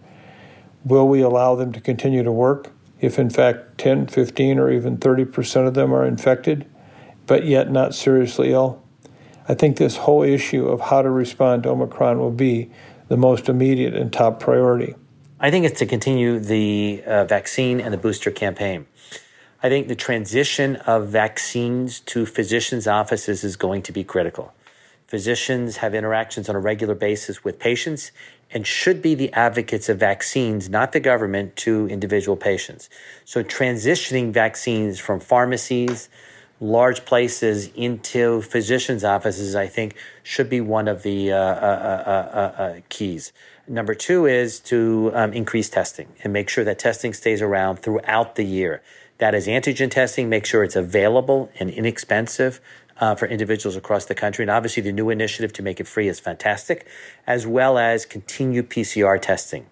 Will we allow them to continue to work if, in fact, 10, 15, or even 30% of them are infected, but yet not seriously ill? I think this whole issue of how to respond to Omicron will be the most immediate and top priority. I think it's to continue the uh, vaccine and the booster campaign. I think the transition of vaccines to physicians' offices is going to be critical. Physicians have interactions on a regular basis with patients and should be the advocates of vaccines, not the government, to individual patients. So transitioning vaccines from pharmacies, large places into physicians' offices, I think, should be one of the uh, uh, uh, uh keys. Number two is to um, increase testing and make sure that testing stays around throughout the year. That is antigen testing, make sure it's available and inexpensive uh, for individuals across the country. And obviously, the new initiative to make it free is fantastic, as well as continued PCR testing.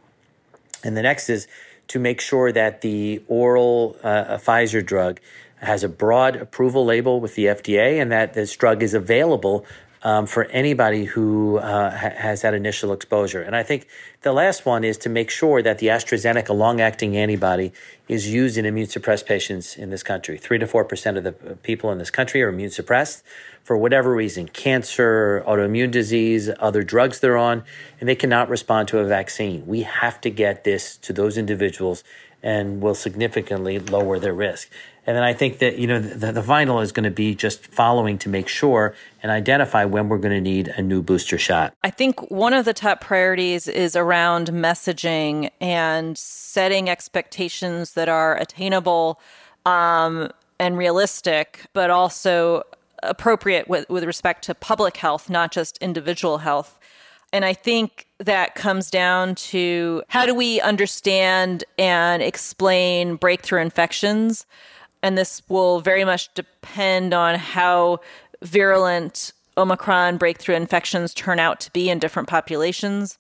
And the next is to make sure that the oral uh, Pfizer drug has a broad approval label with the FDA and that this drug is available um, for anybody who uh, ha- has that initial exposure. And I think the last one is to make sure that the AstraZeneca long acting antibody is used in immune suppressed patients in this country. Three to 4% of the people in this country are immune suppressed for whatever reason cancer, autoimmune disease, other drugs they're on, and they cannot respond to a vaccine. We have to get this to those individuals and will significantly lower their risk. And then I think that, you know, the, the final is going to be just following to make sure and identify when we're going to need a new booster shot. I think one of the top priorities is around messaging and setting expectations that are attainable. Um, and realistic, but also appropriate with, with respect to public health, not just individual health. And I think that comes down to how do we understand and explain breakthrough infections? And this will very much depend on how virulent Omicron breakthrough infections turn out to be in different populations.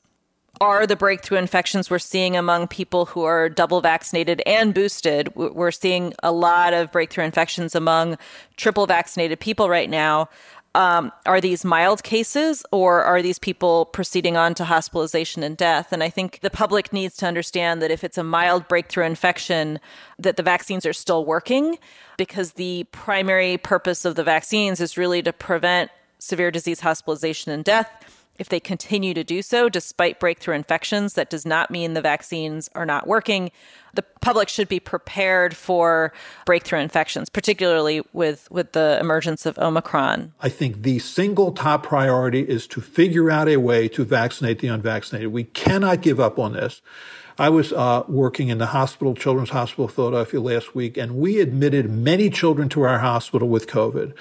Are the breakthrough infections we're seeing among people who are double vaccinated and boosted? We're seeing a lot of breakthrough infections among triple vaccinated people right now um, are these mild cases or are these people proceeding on to hospitalization and death? And I think the public needs to understand that if it's a mild breakthrough infection, that the vaccines are still working because the primary purpose of the vaccines is really to prevent severe disease hospitalization and death if they continue to do so despite breakthrough infections, that does not mean the vaccines are not working. The public should be prepared for breakthrough infections, particularly with, with the emergence of Omicron. I think the single top priority is to figure out a way to vaccinate the unvaccinated. We cannot give up on this. I was uh, working in the hospital, Children's Hospital of Philadelphia last week, and we admitted many children to our hospital with COVID.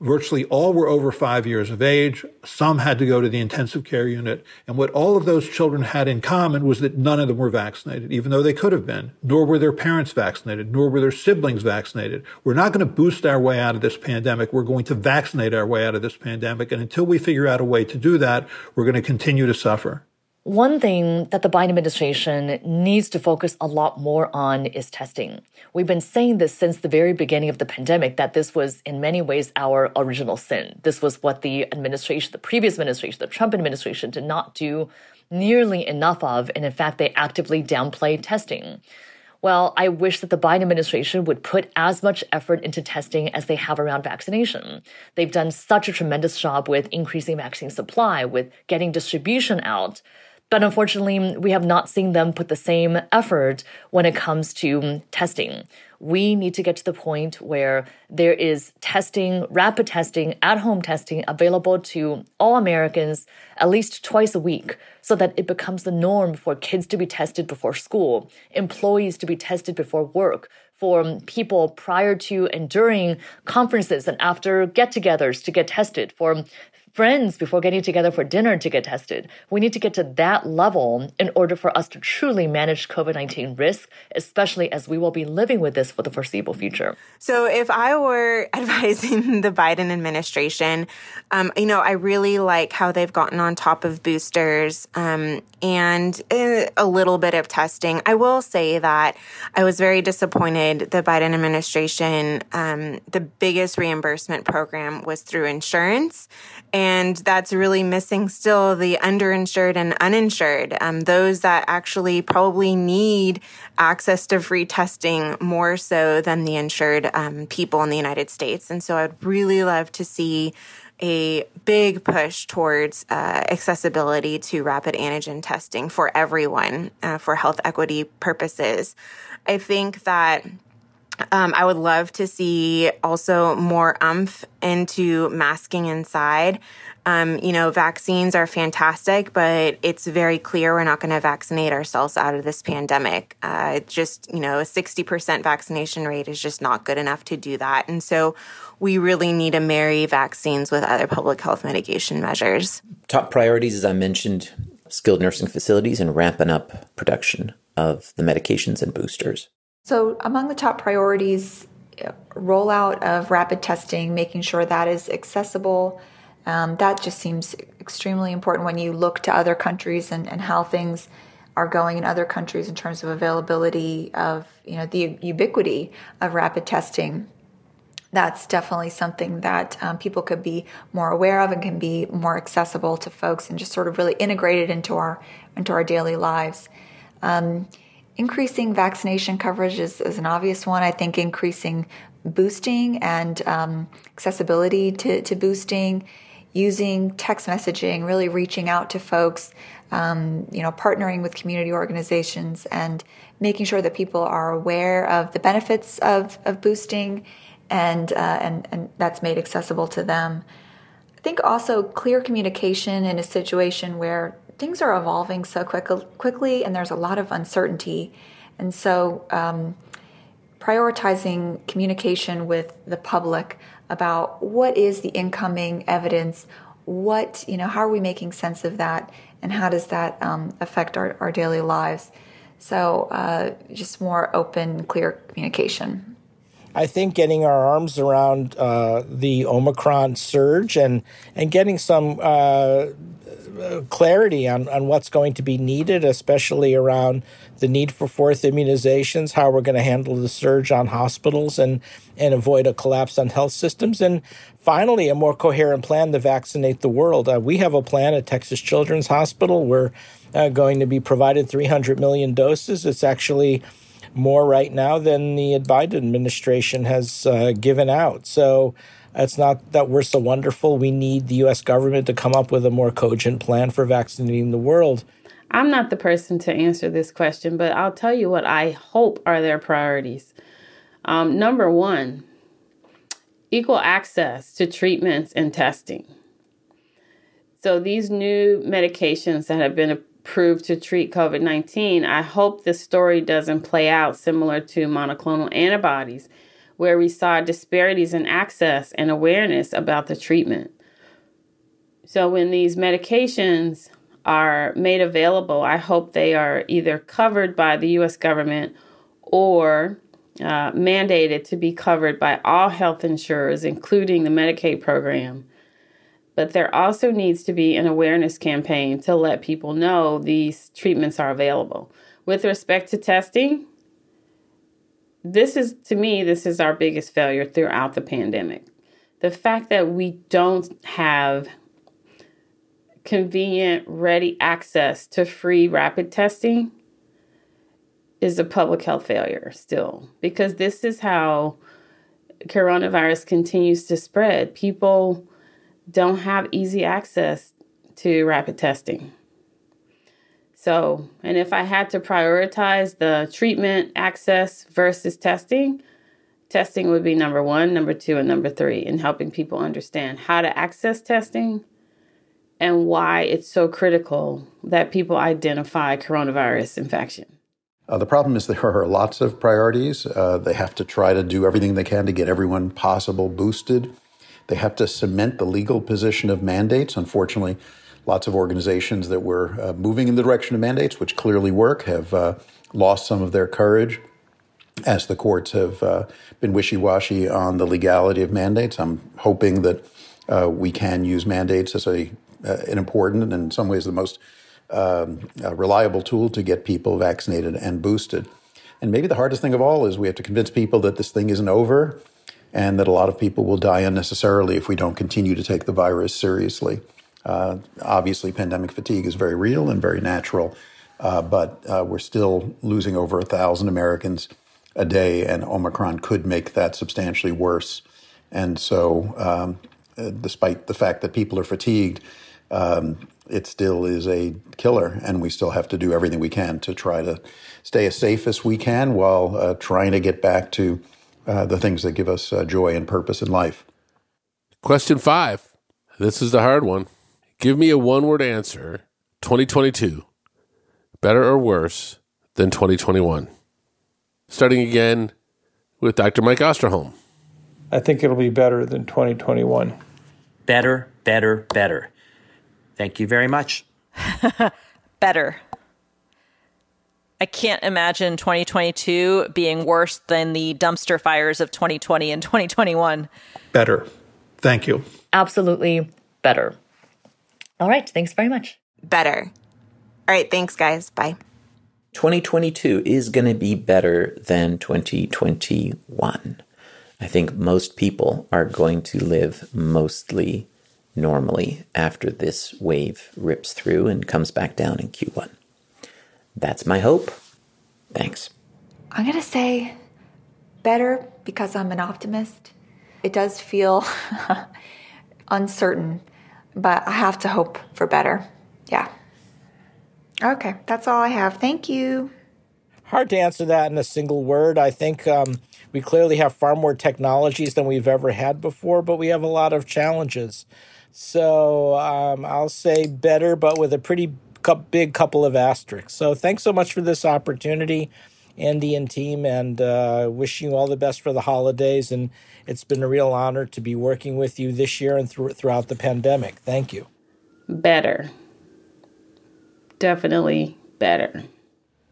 Virtually all were over five years of age. Some had to go to the intensive care unit. And what all of those children had in common was that none of them were vaccinated, even though they could have been, nor were their parents vaccinated, nor were their siblings vaccinated. We're not going to boost our way out of this pandemic. We're going to vaccinate our way out of this pandemic. And until we figure out a way to do that, we're going to continue to suffer. One thing that the Biden administration needs to focus a lot more on is testing. We've been saying this since the very beginning of the pandemic that this was in many ways our original sin. This was what the administration, the previous administration, the Trump administration did not do nearly enough of. And in fact, they actively downplayed testing. Well, I wish that the Biden administration would put as much effort into testing as they have around vaccination. They've done such a tremendous job with increasing vaccine supply, with getting distribution out. But unfortunately, we have not seen them put the same effort when it comes to testing. We need to get to the point where there is testing, rapid testing, at home testing available to all Americans at least twice a week so that it becomes the norm for kids to be tested before school, employees to be tested before work, for people prior to and during conferences and after get togethers to get tested, for friends before getting together for dinner to get tested. We need to get to that level in order for us to truly manage COVID 19 risk, especially as we will be living with this for the foreseeable future. So, if I were advising the Biden administration, um, you know, I really like how they've gotten on top of boosters um, and uh, a little bit of testing. I will say that I was very disappointed the Biden administration, um, the biggest reimbursement program was through insurance. And that's really missing still the underinsured and uninsured, um, those that actually probably need access to free testing more so than the insured um, people in the United States. And so I'd really love to see a big push towards uh, accessibility to rapid antigen testing for everyone uh, for health equity purposes. I think that um, I would love to see also more umph into masking inside. Um, you know, vaccines are fantastic, but it's very clear we're not going to vaccinate ourselves out of this pandemic. Uh, just, you know, a 60% vaccination rate is just not good enough to do that. And so we really need to marry vaccines with other public health mitigation measures. Top priorities, as I mentioned, skilled nursing facilities and ramping up production of the medications and boosters. So, among the top priorities, rollout of rapid testing, making sure that is accessible. Um, that just seems extremely important when you look to other countries and, and how things are going in other countries in terms of availability of you know the ubiquity of rapid testing that's definitely something that um, people could be more aware of and can be more accessible to folks and just sort of really integrated into our into our daily lives um, increasing vaccination coverage is, is, an obvious one. I think increasing boosting and um, accessibility to, to, boosting, using text messaging, really reaching out to folks, um, you know, partnering with community organizations and making sure that people are aware of the benefits of, of boosting and, uh, and, and that's made accessible to them. I think also clear communication in a situation where things are evolving so quick, quickly and there's a lot of uncertainty. And so, um, prioritizing communication with the public about what is the incoming evidence, what, you know, how are we making sense of that, and how does that um, affect our, our daily lives. So, uh, just more open, clear communication. I think getting our arms around uh, the Omicron surge and and getting some uh, clarity on, on what's going to be needed, especially around the need for fourth immunizations, how we're going to handle the surge on hospitals and, and avoid a collapse on health systems. And finally, a more coherent plan to vaccinate the world. Uh, we have a plan at Texas Children's Hospital. We're uh, going to be provided 300 million doses. It's actually more right now than the Biden administration has uh, given out. So it's not that we're so wonderful. We need the U.S. government to come up with a more cogent plan for vaccinating the world. I'm not the person to answer this question, but I'll tell you what I hope are their priorities. Um, number one, equal access to treatments and testing. So, these new medications that have been approved to treat COVID 19, I hope this story doesn't play out similar to monoclonal antibodies, where we saw disparities in access and awareness about the treatment. So, when these medications are made available, I hope they are either covered by the US government or uh, mandated to be covered by all health insurers, including the Medicaid program. But there also needs to be an awareness campaign to let people know these treatments are available. With respect to testing, this is, to me, this is our biggest failure throughout the pandemic. The fact that we don't have convenient, ready access to free rapid testing is a public health failure still, because this is how coronavirus continues to spread. People don't have easy access to rapid testing. So, and if I had to prioritize the treatment access versus testing, testing would be number one, number two, and number three in helping people understand how to access testing and why it's so critical that people identify coronavirus infection. Uh, the problem is there are lots of priorities. Uh, they have to try to do everything they can to get everyone possible boosted. They have to cement the legal position of mandates. Unfortunately, lots of organizations that were uh, moving in the direction of mandates, which clearly work, have uh, lost some of their courage as the courts have uh, been wishy washy on the legality of mandates. I'm hoping that uh, we can use mandates as a uh, an important and in some ways the most um, uh, reliable tool to get people vaccinated and boosted. And maybe the hardest thing of all is we have to convince people that this thing isn't over and that a lot of people will die unnecessarily if we don't continue to take the virus seriously. Uh, obviously, pandemic fatigue is very real and very natural, uh, but uh, we're still losing over a thousand Americans a day, and Omicron could make that substantially worse. And so, um, uh, despite the fact that people are fatigued, um, it still is a killer, and we still have to do everything we can to try to stay as safe as we can while uh, trying to get back to uh, the things that give us joy and purpose in life. Question five. This is the hard one. Give me a one word answer 2022, better or worse than 2021? Starting again with Dr. Mike Osterholm. I think it'll be better than 2021. Better, better, better. Thank you very much. Better. I can't imagine 2022 being worse than the dumpster fires of 2020 and 2021. Better. Thank you. Absolutely better. All right. Thanks very much. Better. All right. Thanks, guys. Bye. 2022 is going to be better than 2021. I think most people are going to live mostly normally after this wave rips through and comes back down in Q1. That's my hope. Thanks. I'm going to say better because I'm an optimist. It does feel uncertain, but I have to hope for better. Yeah. Okay, that's all I have. Thank you. Hard to answer that in a single word. I think um, we clearly have far more technologies than we've ever had before, but we have a lot of challenges. So um, I'll say better, but with a pretty big couple of asterisks. So thanks so much for this opportunity. Andy and team, and uh, wishing you all the best for the holidays. And it's been a real honor to be working with you this year and th- throughout the pandemic. Thank you. Better. Definitely better.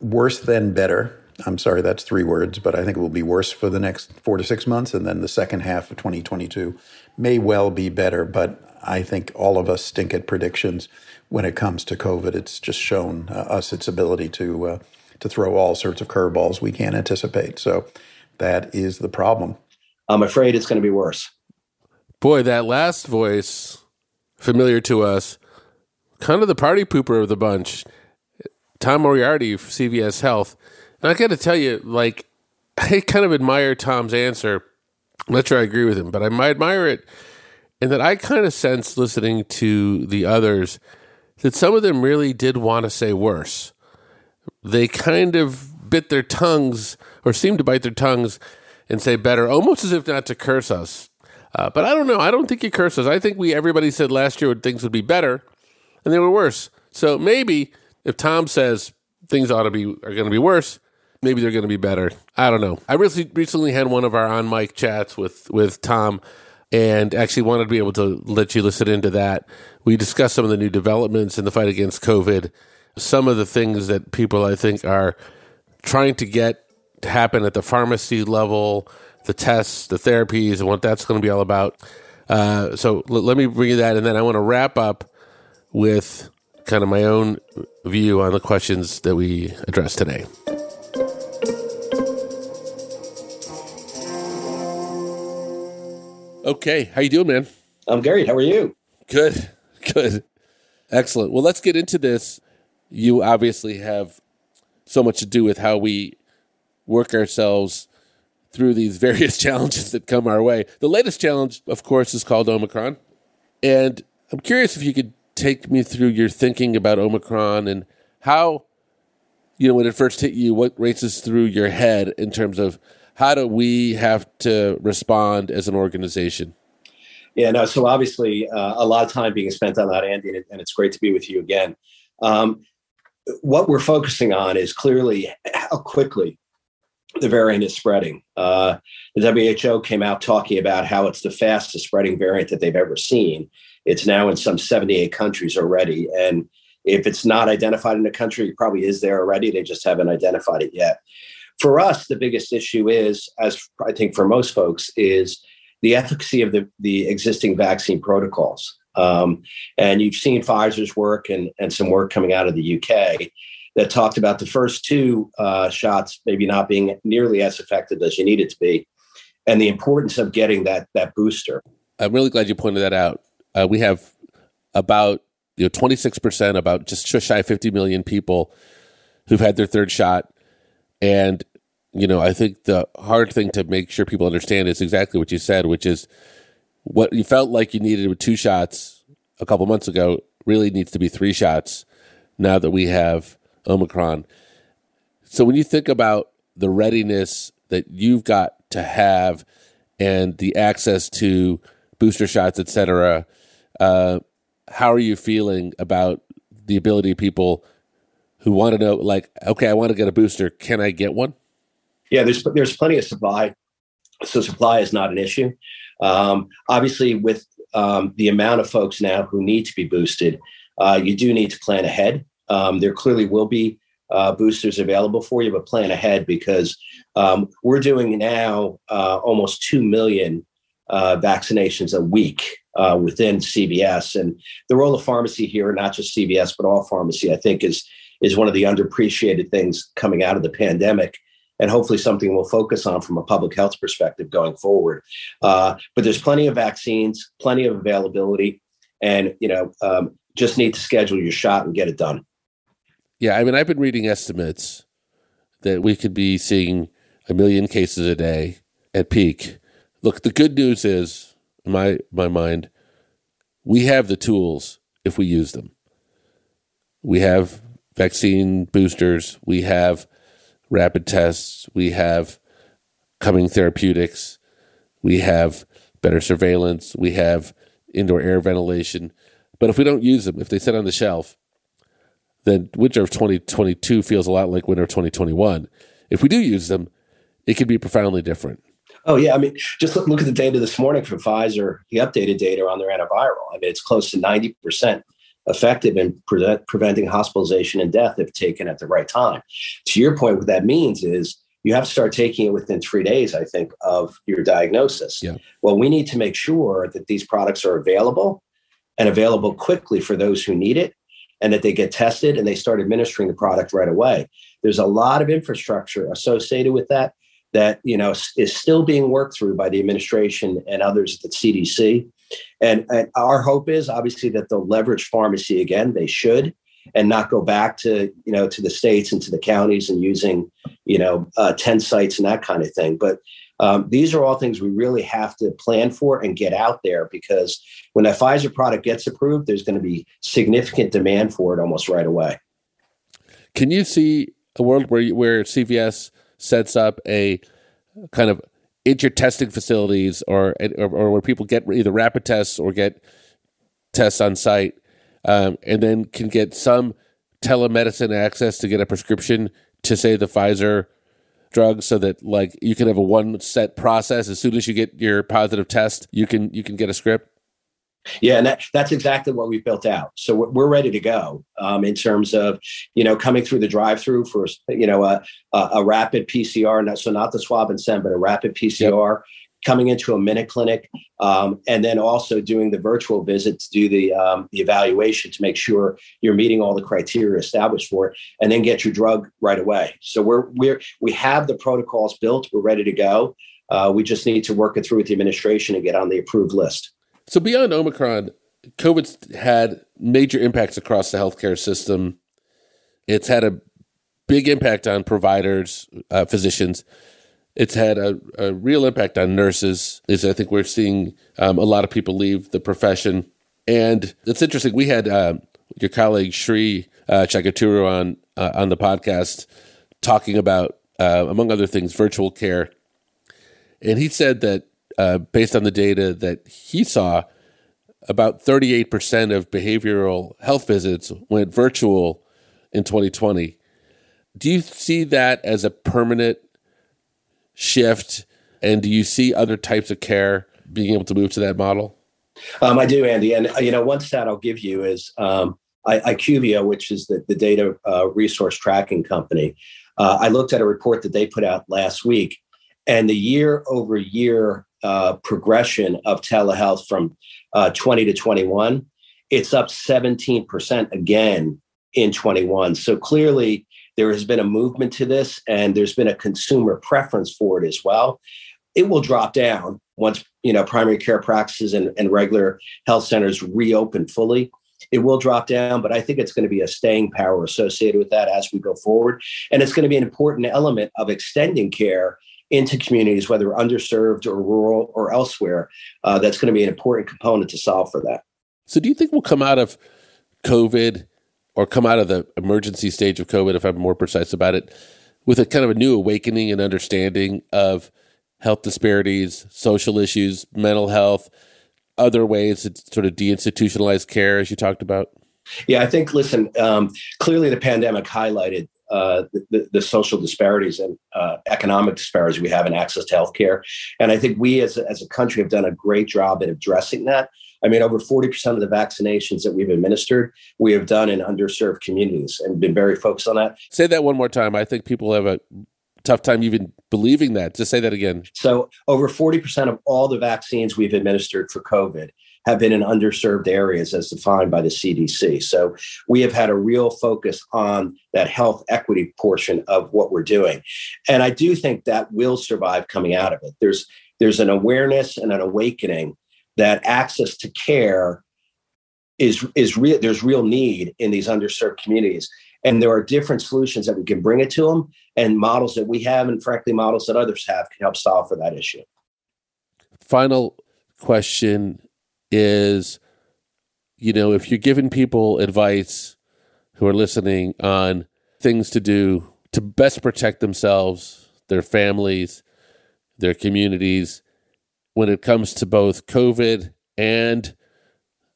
Worse than better. I'm sorry, that's three words, but I think it will be worse for the next four to six months. And then the second half of 2022 may well be better. But I think all of us stink at predictions when it comes to COVID. It's just shown uh, us its ability to, uh, to throw all sorts of curveballs we can't anticipate. So that is the problem. I'm afraid it's going to be worse. Boy, that last voice, familiar to us, kind of the party pooper of the bunch. Tom Moriarty, of CVS Health. And I got to tell you, like, I kind of admire Tom's answer. I'm not sure I agree with him, but I admire it in that I kind of sense listening to the others that some of them really did want to say worse. They kind of bit their tongues or seemed to bite their tongues and say better, almost as if not to curse us. Uh, but I don't know. I don't think you curse us. I think we everybody said last year things would be better, and they were worse. So maybe if Tom says things ought to be are going to be worse, maybe they're going to be better. I don't know. I recently recently had one of our on mic chats with with Tom, and actually wanted to be able to let you listen into that. We discussed some of the new developments in the fight against COVID, some of the things that people I think are trying to get to happen at the pharmacy level, the tests, the therapies, and what that's going to be all about. Uh, so l- let me bring you that, and then I want to wrap up with kind of my own view on the questions that we addressed today. Okay, how you doing, man? I'm great. How are you? Good, good, excellent. Well, let's get into this. You obviously have so much to do with how we work ourselves through these various challenges that come our way. The latest challenge, of course, is called Omicron. And I'm curious if you could take me through your thinking about Omicron and how, you know, when it first hit you, what races through your head in terms of how do we have to respond as an organization? Yeah, no. So obviously, uh, a lot of time being spent on that, Andy, and it's great to be with you again. Um, what we're focusing on is clearly how quickly the variant is spreading. Uh, the WHO came out talking about how it's the fastest spreading variant that they've ever seen. It's now in some 78 countries already. And if it's not identified in a country, it probably is there already. They just haven't identified it yet. For us, the biggest issue is, as I think for most folks, is the efficacy of the, the existing vaccine protocols. Um, and you've seen Pfizer's work and, and some work coming out of the UK that talked about the first two uh, shots maybe not being nearly as effective as you need it to be, and the importance of getting that that booster. I'm really glad you pointed that out. Uh, we have about you know 26 percent, about just shy of 50 million people who've had their third shot, and you know I think the hard thing to make sure people understand is exactly what you said, which is what you felt like you needed with two shots a couple months ago really needs to be three shots now that we have Omicron. So when you think about the readiness that you've got to have and the access to booster shots, et cetera, uh, how are you feeling about the ability of people who want to know, like, okay, I want to get a booster, can I get one? Yeah, there's there's plenty of supply, so supply is not an issue. Um, obviously, with um, the amount of folks now who need to be boosted, uh, you do need to plan ahead. Um, there clearly will be uh, boosters available for you, but plan ahead because um, we're doing now uh, almost 2 million uh, vaccinations a week uh, within CVS. And the role of pharmacy here, not just CVS, but all pharmacy, I think is, is one of the underappreciated things coming out of the pandemic and hopefully something we'll focus on from a public health perspective going forward. Uh, but there's plenty of vaccines, plenty of availability, and you know um, just need to schedule your shot and get it done. Yeah, I mean, I've been reading estimates that we could be seeing a million cases a day at peak. Look, the good news is, in my my mind, we have the tools if we use them. We have vaccine boosters. We have rapid tests. We have coming therapeutics. We have better surveillance. We have indoor air ventilation. But if we don't use them, if they sit on the shelf, then winter of 2022 feels a lot like winter of 2021. if we do use them, it could be profoundly different. Oh yeah, I mean, just look, look at the data this morning from Pfizer, the updated data on their antiviral. I mean, it's close to ninety percent effective in pre- preventing hospitalization and death if taken at the right time. To your point, what that means is you have to start taking it within three days, I think, of your diagnosis. Yeah. Well, we need to make sure that these products are available and available quickly for those who need it and that they get tested and they start administering the product right away. There's a lot of infrastructure associated with that that you know is still being worked through by the administration and others at the CDC. And, and our hope is obviously that they'll leverage pharmacy again. They should, and not go back to you know to the states and to the counties and using you know uh, 10 sites and that kind of thing but um, these are all things we really have to plan for and get out there because when a pfizer product gets approved there's going to be significant demand for it almost right away can you see a world where where cvs sets up a kind of inter testing facilities or, or or where people get either rapid tests or get tests on site um, and then can get some telemedicine access to get a prescription to say the Pfizer drug so that like you can have a one set process. As soon as you get your positive test you can you can get a script yeah, and that, that's exactly what we've built out. So we're, we're ready to go um, in terms of you know coming through the drive-through for you know a, a, a rapid PCR, not, so not the swab and send, but a rapid PCR. Yep coming into a minute clinic, um, and then also doing the virtual visit to do the, um, the evaluation to make sure you're meeting all the criteria established for it, and then get your drug right away. So we're we're we have the protocols built. We're ready to go. Uh, we just need to work it through with the administration and get on the approved list. So beyond Omicron, COVID's had major impacts across the healthcare system. It's had a big impact on providers, uh, physicians it's had a, a real impact on nurses. Is I think we're seeing um, a lot of people leave the profession, and it's interesting. We had uh, your colleague Sri uh, Chaguturu on uh, on the podcast talking about, uh, among other things, virtual care, and he said that uh, based on the data that he saw, about 38% of behavioral health visits went virtual in 2020. Do you see that as a permanent shift? And do you see other types of care being able to move to that model? Um, I do, Andy. And uh, you know, one stat I'll give you is um, I, IQVIA, which is the, the data uh, resource tracking company. Uh, I looked at a report that they put out last week, and the year over year uh, progression of telehealth from uh, 20 to 21, it's up 17% again in 21. So clearly, there has been a movement to this, and there's been a consumer preference for it as well. It will drop down once you know primary care practices and, and regular health centers reopen fully. It will drop down, but I think it's going to be a staying power associated with that as we go forward. And it's going to be an important element of extending care into communities, whether underserved or rural or elsewhere. Uh, that's going to be an important component to solve for that. So, do you think we'll come out of COVID or come out of the emergency stage of COVID, if I'm more precise about it, with a kind of a new awakening and understanding of health disparities, social issues, mental health, other ways to sort of deinstitutionalize care, as you talked about? Yeah, I think, listen, um, clearly the pandemic highlighted uh, the, the, social disparities and uh, economic disparities we have in access to healthcare. And I think we as a, as a country have done a great job at addressing that. I mean, over 40% of the vaccinations that we've administered, we have done in underserved communities and been very focused on that. Say that one more time. I think people have a tough time even believing that. Just say that again. So, over 40% of all the vaccines we've administered for COVID have been in underserved areas as defined by the CDC. So, we have had a real focus on that health equity portion of what we're doing. And I do think that will survive coming out of it. There's there's an awareness and an awakening that access to care is is real there's real need in these underserved communities and there are different solutions that we can bring it to them and models that we have and frankly models that others have can help solve for that issue final question is you know if you're giving people advice who are listening on things to do to best protect themselves their families their communities when it comes to both COVID and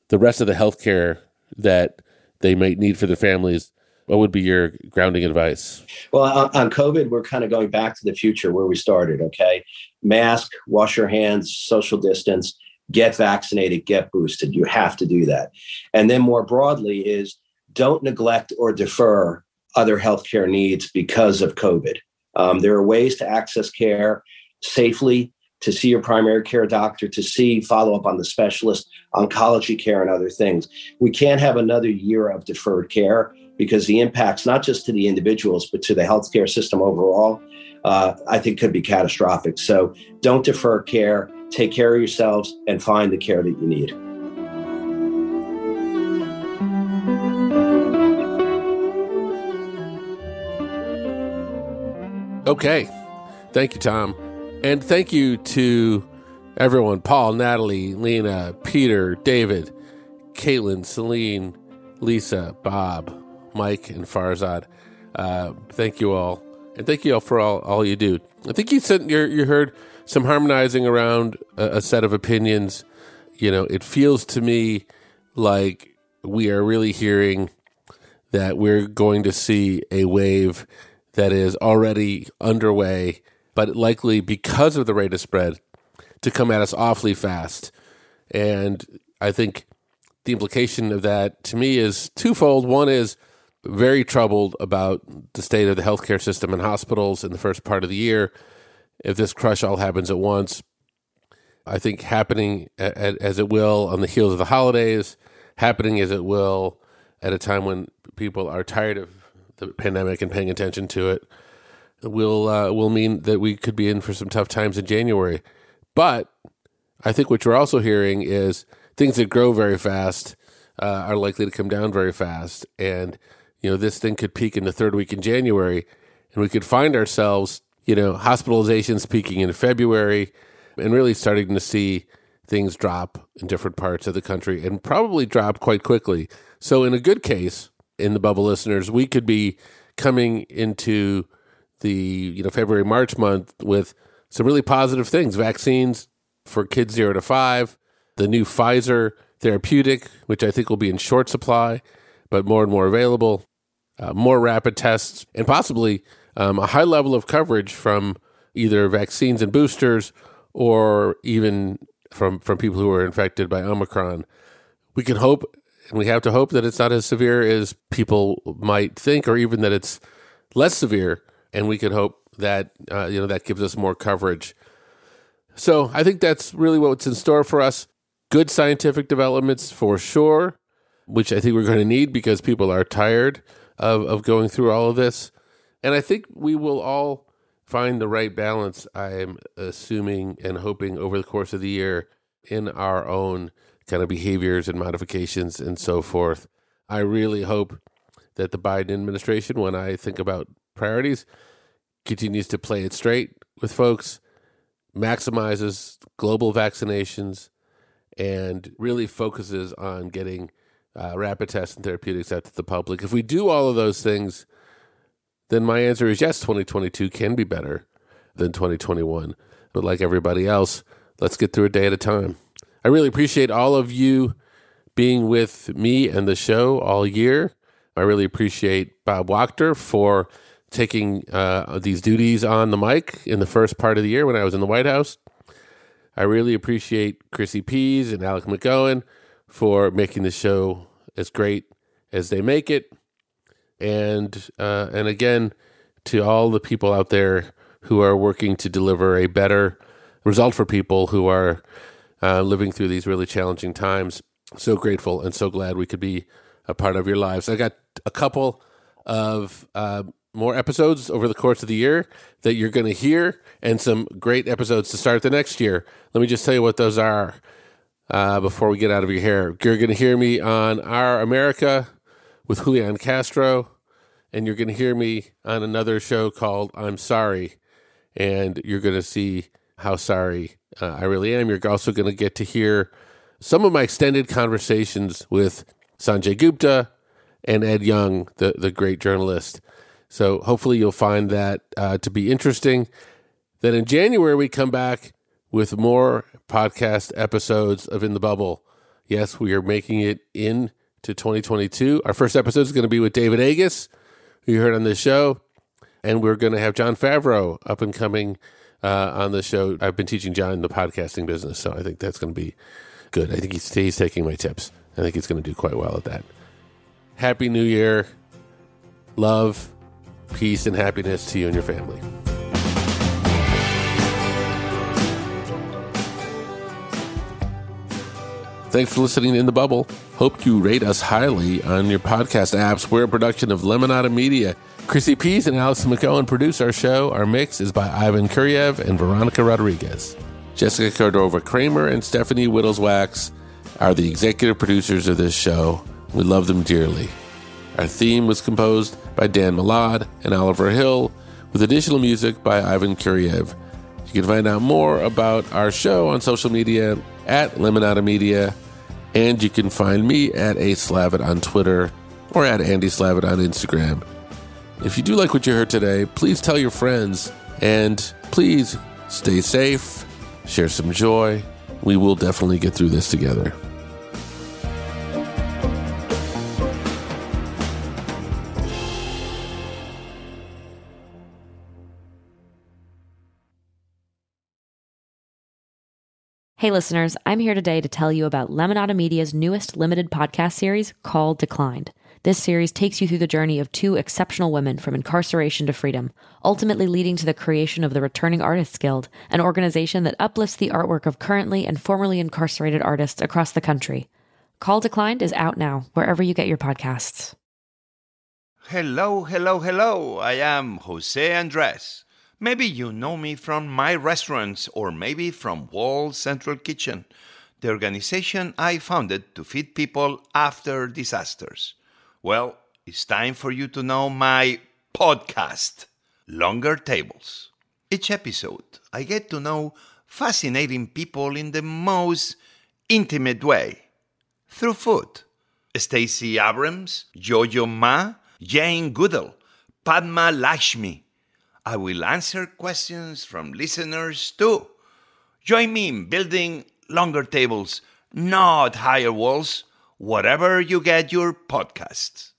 the rest of the healthcare that they might need for their families. what would be your grounding advice? Well, on, COVID, we're kind of going back to the future where we started. Okay, mask, wash your hands, social distance, get vaccinated, get boosted. You have to do that. And then more broadly is don't neglect or defer other healthcare needs because of COVID. Um, there are ways to access care safely, to see your primary care doctor, to see follow up on the specialist, oncology care, and other things. We can't have another year of deferred care because the impacts, not just to the individuals, but to the healthcare system overall, uh, I think could be catastrophic. So don't defer care, take care of yourselves, and find the care that you need. Okay. Thank you, Tom. And thank you to everyone Paul, Natalie, Leana, Peter, David, Katelyn, Celine, Lisa, Bob, Mike, and Farzad. Uh, thank you all. And thank you all for all, all you do. I think you said you you heard some harmonizing around a, a set of opinions. You know, it feels to me like we are really hearing that we're going to see a wave that is already underway, but likely because of the rate of spread to come at us awfully fast. And I think the implication of that to me is twofold. One is very troubled about the state of the healthcare system and hospitals in the first part of the year. If this crush all happens at once, I think happening as it will on the heels of the holidays, happening as it will at a time when people are tired of the pandemic and paying attention to it, will uh, will mean that we could be in for some tough times in January. But I think what you're also hearing is things that grow very fast uh, are likely to come down very fast, and you know, this thing could peak in the third week in January, and we could find ourselves, you know, hospitalizations peaking in February, and really starting to see things drop in different parts of the country and probably drop quite quickly. So, in a good case, in the bubble listeners, we could be coming into the you know February March month with some really positive things: vaccines for kids zero to five, the new Pfizer therapeutic, which I think will be in short supply, but more and more available uh, more rapid tests, and possibly um, a high level of coverage from either vaccines and boosters or even from, from people who are infected by Omicron. We can hope, and we have to hope that it's not as severe as people might think, or even that it's less severe. And we can hope that uh, you know that gives us more coverage. So I think that's really what's in store for us. Good scientific developments for sure, which I think we're going to need because people are tired of, of going through all of this. And I think we will all find the right balance, I'm assuming and hoping over the course of the year in our own kind of behaviors and modifications and so forth. I really hope that the Biden administration, when I think about priorities, continues to play it straight with folks, maximizes global vaccinations, and really focuses on getting uh, rapid tests and therapeutics out to the public. If we do all of those things, then my answer is yes, 2022 can be better than 2021. But like everybody else, let's get through a day at a time. I really appreciate all of you being with me and the show all year. I really appreciate Bob Wachter for taking uh, these duties on the mic in the first part of the year when I was in the White House. I really appreciate Kryssy Pease and Alec McGowan for making the show as great as they make it. And uh, and again, to all the people out there who are working to deliver a better result for people who are uh, living through these really challenging times. So grateful and so glad we could be a part of your lives. I got a couple of uh, more episodes over the course of the year that you're going to hear, and some great episodes to start the next year. Let me just tell you what those are uh, before we get out of your hair. You're going to hear me on Our America with Julian Castro, and you're going to hear me on another show called I'm Sorry, and you're going to see how sorry uh, I really am. You're also going to get to hear some of my extended conversations with Sanjay Gupta and Ed Yong, the, the great journalist. So hopefully you'll find that uh, to be interesting. Then in January, we come back with more podcast episodes of In the Bubble. Yes, we are making it into 2022. Our first episode is going to be with David Agus who you heard on this show. And we're going to have Jon Favreau up and coming uh, on the show. I've been teaching Jon the podcasting business, so I think that's going to be good. I think he's, he's taking my tips. I think he's going to do quite well at that. Happy New Year. Love, peace, and happiness to you and your family. Thanks for listening in the bubble. Hope you rate us highly on your podcast apps. We're a production of Lemonada Media. Kryssy Pease and Allison McCohen produce our show. Our mix is by Ivan Kuraev and Veronica Rodriguez. Jessica Cordova Kramer and Stephanie Wittels Wachs are the executive producers of this show. We love them dearly. Our theme was composed by Dan Molad and Oliver Hill, with additional music by Ivan Kuraev. You can find out more about our show on social media at Lemonada Media, and you can find me at A Slavitt on Twitter or at Andy Slavitt on Instagram. If you do like what you heard today, please tell your friends and please stay safe, share some joy. We will definitely get through this together. Hey, listeners, I'm here today to tell you about Lemonada Media's newest limited podcast series called Declined. This series takes you through the journey of two exceptional women from incarceration to freedom, ultimately leading to the creation of the Returning Artists Guild, an organization that uplifts the artwork of currently and formerly incarcerated artists across the country. Call Declined is out now, wherever you get your podcasts. Hello, hello, hello. I am Jose Andres. Maybe you know me from my restaurants or maybe from World Central Kitchen, the organization I founded to feed people after disasters. Well, it's time for you to know my podcast, Longer Tables. Each episode, I get to know fascinating people in the most intimate way through food. Stacey Abrams, Yo-Yo Ma, Jane Goodall, Padma Lakshmi. I will answer questions from listeners too. Join me in building longer tables, not higher walls, wherever you get your podcasts.